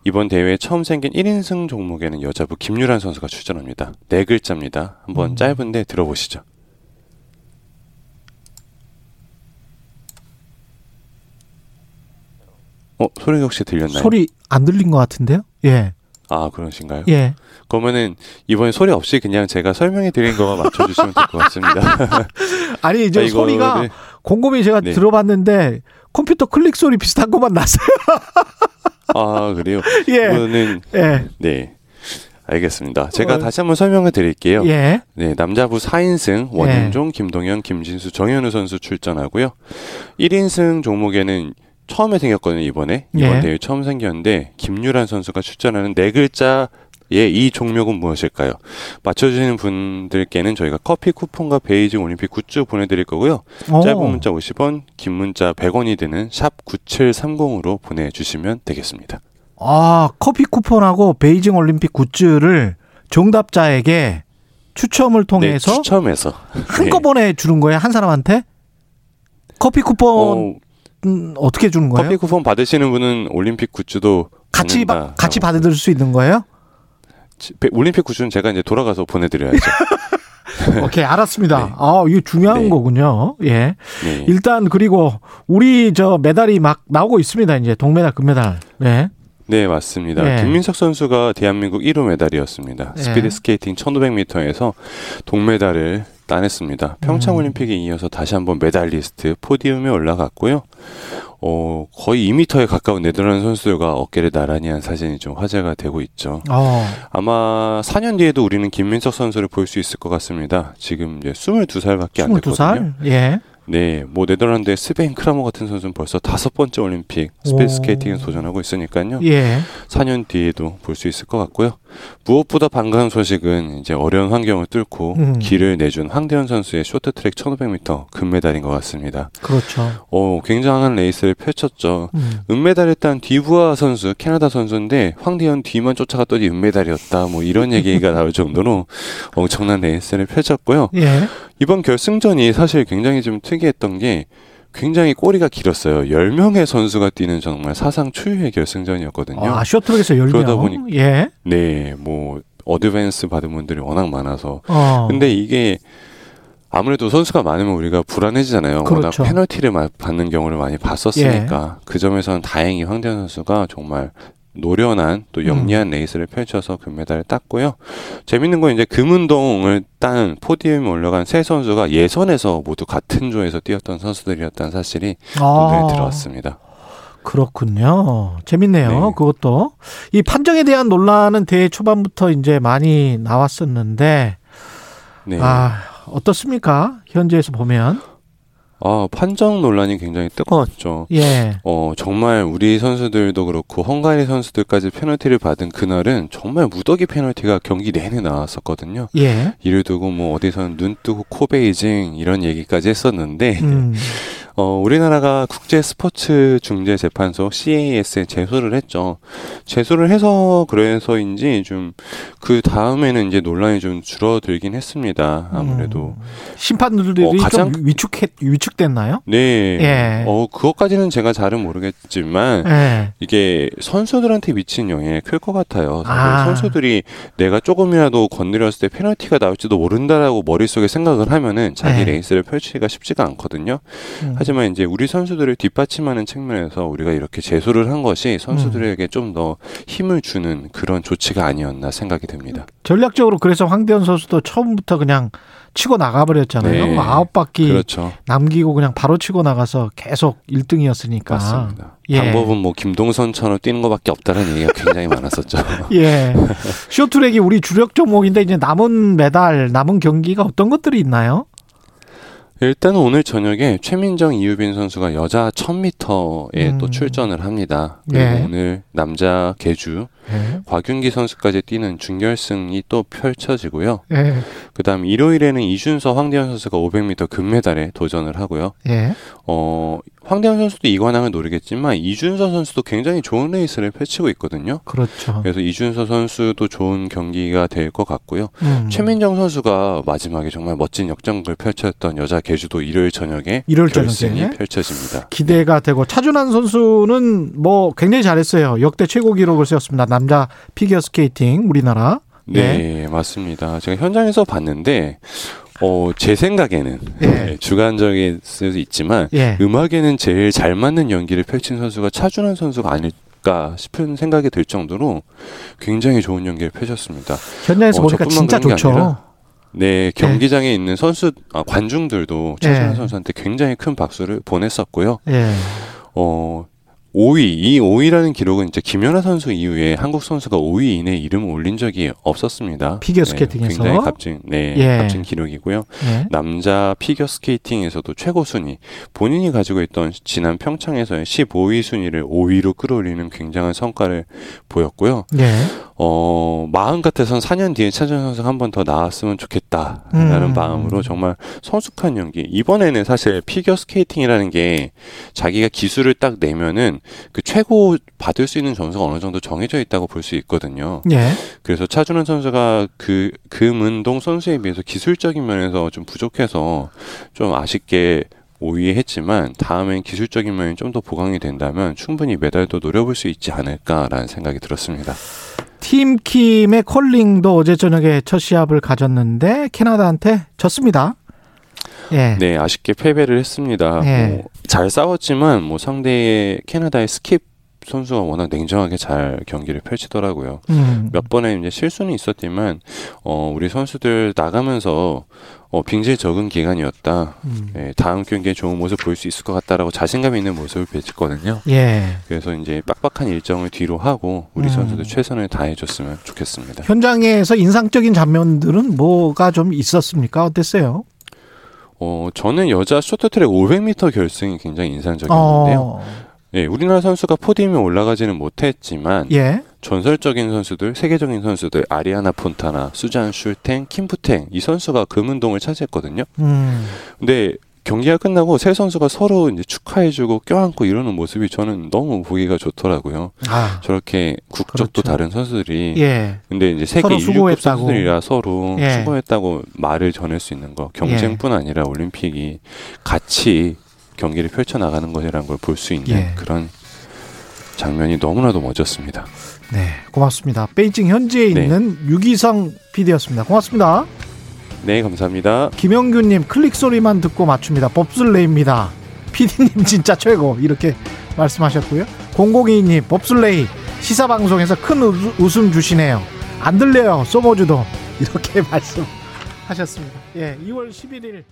이번 대회에 처음 생긴 1인승 종목에는 여자부 김유란 선수가 출전합니다. 네 글자입니다. 한번 음. 짧은데 들어보시죠. 어, 소리 혹시 들렸나요? 소리 안 들린 것 같은데요? 예. 아, 그러신가요? 예. 그러면은 이번에 소리 없이 그냥 제가 설명해 드린 거만 맞춰 주시면 될 것 같습니다. *laughs* 아니, 저 아, 소리가 곰곰이 제가 네. 들어봤는데 컴퓨터 클릭 소리 비슷한 것만 났어요. *laughs* 아, 그래요? *laughs* 예. 이거는 예. 네. 알겠습니다. 제가 어. 다시 한번 설명을 드릴게요. 예. 네, 남자부 4인승 원윤종, 김동현, 김진수, 정현우 선수 출전하고요. 1인승 종목에는 처음에 생겼거든요, 이번에. 이번 예. 대회 처음 생겼는데 김유란 선수가 출전하는 네 글자 의이 종목은 무엇일까요? 맞춰주시는 분들께는 저희가 커피 쿠폰과 베이징 올림픽 굿즈 보내드릴 거고요. 오. 짧은 문자 50원, 긴 문자 100원이 드는 샵 9730으로 보내주시면 되겠습니다. 아, 커피 쿠폰하고 베이징 올림픽 굿즈를 정답자에게 추첨을 통해서 네, 추첨해서 한꺼번에 주는 거예요, 한 사람한테? 커피 쿠폰 어, 음, 어떻게 주는 거예요? 커피 쿠폰 받으시는 분은 올림픽 굿즈도 같이 바- 받는다. 같이 받을 수 있는 거예요? 올림픽 굿즈는 제가 이제 돌아가서 보내드려야죠. *laughs* 오케이, 알았습니다. 아, 이거 중요한 네. 거군요. 예. 네. 일단 그리고 우리 저 메달이 막 나오고 있습니다. 이제 동메달, 금메달. 네. 네, 맞습니다. 네. 김민석 선수가 대한민국 1호 메달이었습니다. 네. 스피드 스케이팅 1500m에서 동메달을 따냈습니다. 평창 올림픽에 이어서 다시 한번 메달리스트 포디움에 올라갔고요. 어, 거의 2m에 가까운 네덜란드 선수들과 어깨를 나란히 한 사진이 좀 화제가 되고 있죠. 어. 아마 4년 뒤에도 우리는 김민석 선수를 볼 수 있을 것 같습니다. 지금 이제 22살밖에 안 됐거든요. 22살? 예. 네, 뭐 네덜란드의 스벤 크라머 같은 선수는 벌써 다섯 번째 올림픽 스피드 오. 스케이팅에 도전하고 있으니까요. 예. 4년 뒤에도 볼 수 있을 것 같고요. 무엇보다 반가운 소식은 이제 어려운 환경을 뚫고 음. 길을 내준 황대헌 선수의 쇼트트랙 1500m 금메달인 것 같습니다. 그렇죠. 어, 굉장한 레이스를 펼쳤죠. 음. 은메달을 딴 뒤부아 선수, 캐나다 선수인데 황대헌 뒤만 쫓아갔더니 은메달이었다. 뭐 이런 얘기가 나올 정도로 엄청난 레이스를 펼쳤고요. 예. 이번 결승전이 사실 굉장히 좀 특이했던 게 굉장히 꼬리가 길었어요. 10명의 선수가 뛰는 정말 사상 초유의 결승전이었거든요. 아, 쇼트랙에서 열명. 그러다 보니 예. 네, 뭐 어드밴스 받은 분들이 워낙 많아서. 어. 근데 이게 아무래도 선수가 많으면 우리가 불안해지잖아요. 그렇죠. 워낙 페널티를 마- 받는 경우를 많이 봤었으니까 그 점에서는 다행히 황대현 선수가 정말 노련한 또 영리한 음. 레이스를 펼쳐서 금메달을 땄고요. 재밌는 건 이제 금운동을 딴 포디움에 올라간 세 선수가 예선에서 모두 같은 조에서 뛰었던 선수들이었다는 사실이 아. 눈에 들어왔습니다. 그렇군요. 재밌네요. 네. 그것도 이 판정에 대한 논란은 대회 초반부터 이제 많이 나왔었는데 네. 아 어떻습니까? 현지에서 보면 아, 판정 논란이 굉장히 뜨거웠죠. 예. 어, 정말 우리 선수들도 그렇고 헝가리 선수들까지 페널티를 받은 그날은 정말 무더기 페널티가 경기 내내 나왔었거든요. 예. 이를 두고 뭐 어디선 눈 뜨고 코 베이징 이런 얘기까지 했었는데 음. 어, 우리나라가 국제 스포츠 중재 재판소 CAS에 제소를 했죠. 제소를 해서 그래서인지 좀 그 다음에는 이제 논란이 좀 줄어들긴 했습니다. 아무래도 심판들이 어, 가장- 좀 위축했 위축됐나요? 네. 예. 어, 그것까지는 제가 잘은 모르겠지만 예. 이게 선수들한테 미친 영향이 클 것 같아요. 아. 선수들이 내가 조금이라도 건드렸을 때 페널티가 나올지도 모른다라고 머릿속에 생각을 하면은 자기 네. 레이스를 펼치기가 쉽지가 않거든요. 음. 하지만 이제 우리 선수들을 뒷받침하는 측면에서 우리가 이렇게 제소를 한 것이 선수들에게 음. 좀더 힘을 주는 그런 조치가 아니었나 생각이 듭니다. 전략적으로 그래서 황대현 선수도 처음부터 그냥 치고 나가버렸잖아요. 네. 아홉 바퀴 그렇죠. 남기고 그냥 바로 치고 나가서 계속 1등이었으니까. 맞습니다. 예. 방법은 뭐 김동선처럼 뛰는 것밖에 없다는 얘기가 굉장히 많았었죠. *laughs* 예. 쇼트랙이 우리 주력 종목인데 이제 남은 메달, 남은 경기가 어떤 것들이 있나요? 일단 오늘 저녁에 최민정 이유빈 선수가 여자 1000m에 또 음. 출전을 합니다. 그리고 예. 오늘 남자 계주 예. 곽윤기 선수까지 뛰는 준결승이 또 펼쳐지고요. 예. 그다음 일요일에는 이준서 황대현 선수가 500m 금메달에 도전을 하고요. 예. 어, 황대현 선수도 이관왕을 노리겠지만 이준서 선수도 굉장히 좋은 레이스를 펼치고 있거든요. 그렇죠. 그래서 이준서 선수도 좋은 경기가 될 것 같고요. 음. 최민정 선수가 마지막에 정말 멋진 역전극을 펼쳤던 여자 계주도 일요일 저녁에 일요일 결승이 저녁에? 펼쳐집니다. 기대가 되고 차준환 선수는 뭐 굉장히 잘했어요. 역대 최고 기록을 세웠습니다. 남자 피겨 스케이팅 우리나라. 예. 네, 맞습니다. 제가 현장에서 봤는데 어, 제 생각에는 예. 네, 주관적일 수도 있지만 예. 음악에는 제일 잘 맞는 연기를 펼친 선수가 차준환 선수가 아닐까 싶은 생각이 들 정도로 굉장히 좋은 연기를 펼쳤습니다. 현장에서 어, 보니까 진짜 좋죠. 네, 경기장에 있는 선수 아, 관중들도 차준환 예. 선수한테 굉장히 큰 박수를 보냈었고요. 예. 어 5위, 이 5위라는 기록은 이제 김연아 선수 이후에 한국 선수가 5위 이내 이름을 올린 적이 없었습니다. 피겨 네, 스케이팅에서? 굉장히 값진, 네, 예. 값진 기록이고요. 예. 남자 피겨 스케이팅에서도 최고 순위, 본인이 가지고 있던 지난 평창에서의 15위 순위를 5위로 끌어올리는 굉장한 성과를 보였고요. 예. 어, 마음 같아선 4년 뒤에 차준 선수가 한 번 더 나왔으면 좋겠다라는 음. 마음으로 정말 성숙한 연기. 이번에는 사실 피겨 스케이팅이라는 게 자기가 기술을 딱 내면은 그 최고 받을 수 있는 점수가 어느 정도 정해져 있다고 볼 수 있거든요. 예. 그래서 차준환 선수가 그 금은동 선수에 비해서 기술적인 면에서 좀 부족해서 좀 아쉽게 5위에 했지만 다음엔 기술적인 면이 좀 더 보강이 된다면 충분히 메달도 노려볼 수 있지 않을까라는 생각이 들었습니다. 팀킴의 컬링도 어제 저녁에 첫 시합을 가졌는데 캐나다한테 졌습니다. 예. 네, 아쉽게 패배를 했습니다. 예. 뭐, 잘 싸웠지만 뭐 상대의 캐나다의 스킵 선수가 워낙 냉정하게 잘 경기를 펼치더라고요. 음. 몇 번의 이제 실수는 있었지만 어, 우리 선수들 나가면서 어, 빙질 적응 기간이었다. 음. 예, 다음 경기에 좋은 모습 보일 수 있을 것 같다라고 자신감 있는 모습을 펼쳤거든요. 예. 그래서 이제 빡빡한 일정을 뒤로 하고 우리 음. 선수들 최선을 다해줬으면 좋겠습니다. 현장에서 인상적인 장면들은 뭐가 좀 있었습니까? 어땠어요? 어, 저는 여자 쇼트트랙 500m 결승이 굉장히 인상적이었는데요. 어. 예, 우리나라 선수가 포디움에 올라가지는 못했지만 예. 전설적인 선수들, 세계적인 선수들 아리아나 폰타나, 수잔 슐탱, 킴푸탱 이 선수가 금운동을 차지했거든요. 음. 근데 경기가 끝나고 세 선수가 서로 이제 축하해주고 껴안고 이러는 모습이 저는 너무 보기가 좋더라고요. 아. 저렇게 국적도 그렇죠. 다른 선수들이 예. 근데 이제 세계 서로 1, 6급 수고했다고. 선수들이라 서로 예. 수고했다고 말을 전할 수 있는 거 경쟁뿐 아니라 올림픽이 같이 경기를 펼쳐 나가는 것이라는 걸 볼 수 있는 예. 그런 장면이 너무나도 멋졌습니다. 네, 고맙습니다. 베이징 현지에 네. 있는 유기성 PD였습니다. 고맙습니다. 네, 감사합니다. 김영규님 클릭 소리만 듣고 맞춥니다. 법슬레이입니다. PD님 진짜 최고 이렇게 말씀하셨고요. 0022님 법슬레이 시사 방송에서 큰 우- 웃음 주시네요. 안 들려요. 소모주도 이렇게 *laughs* 말씀하셨습니다. 예, 2월 11일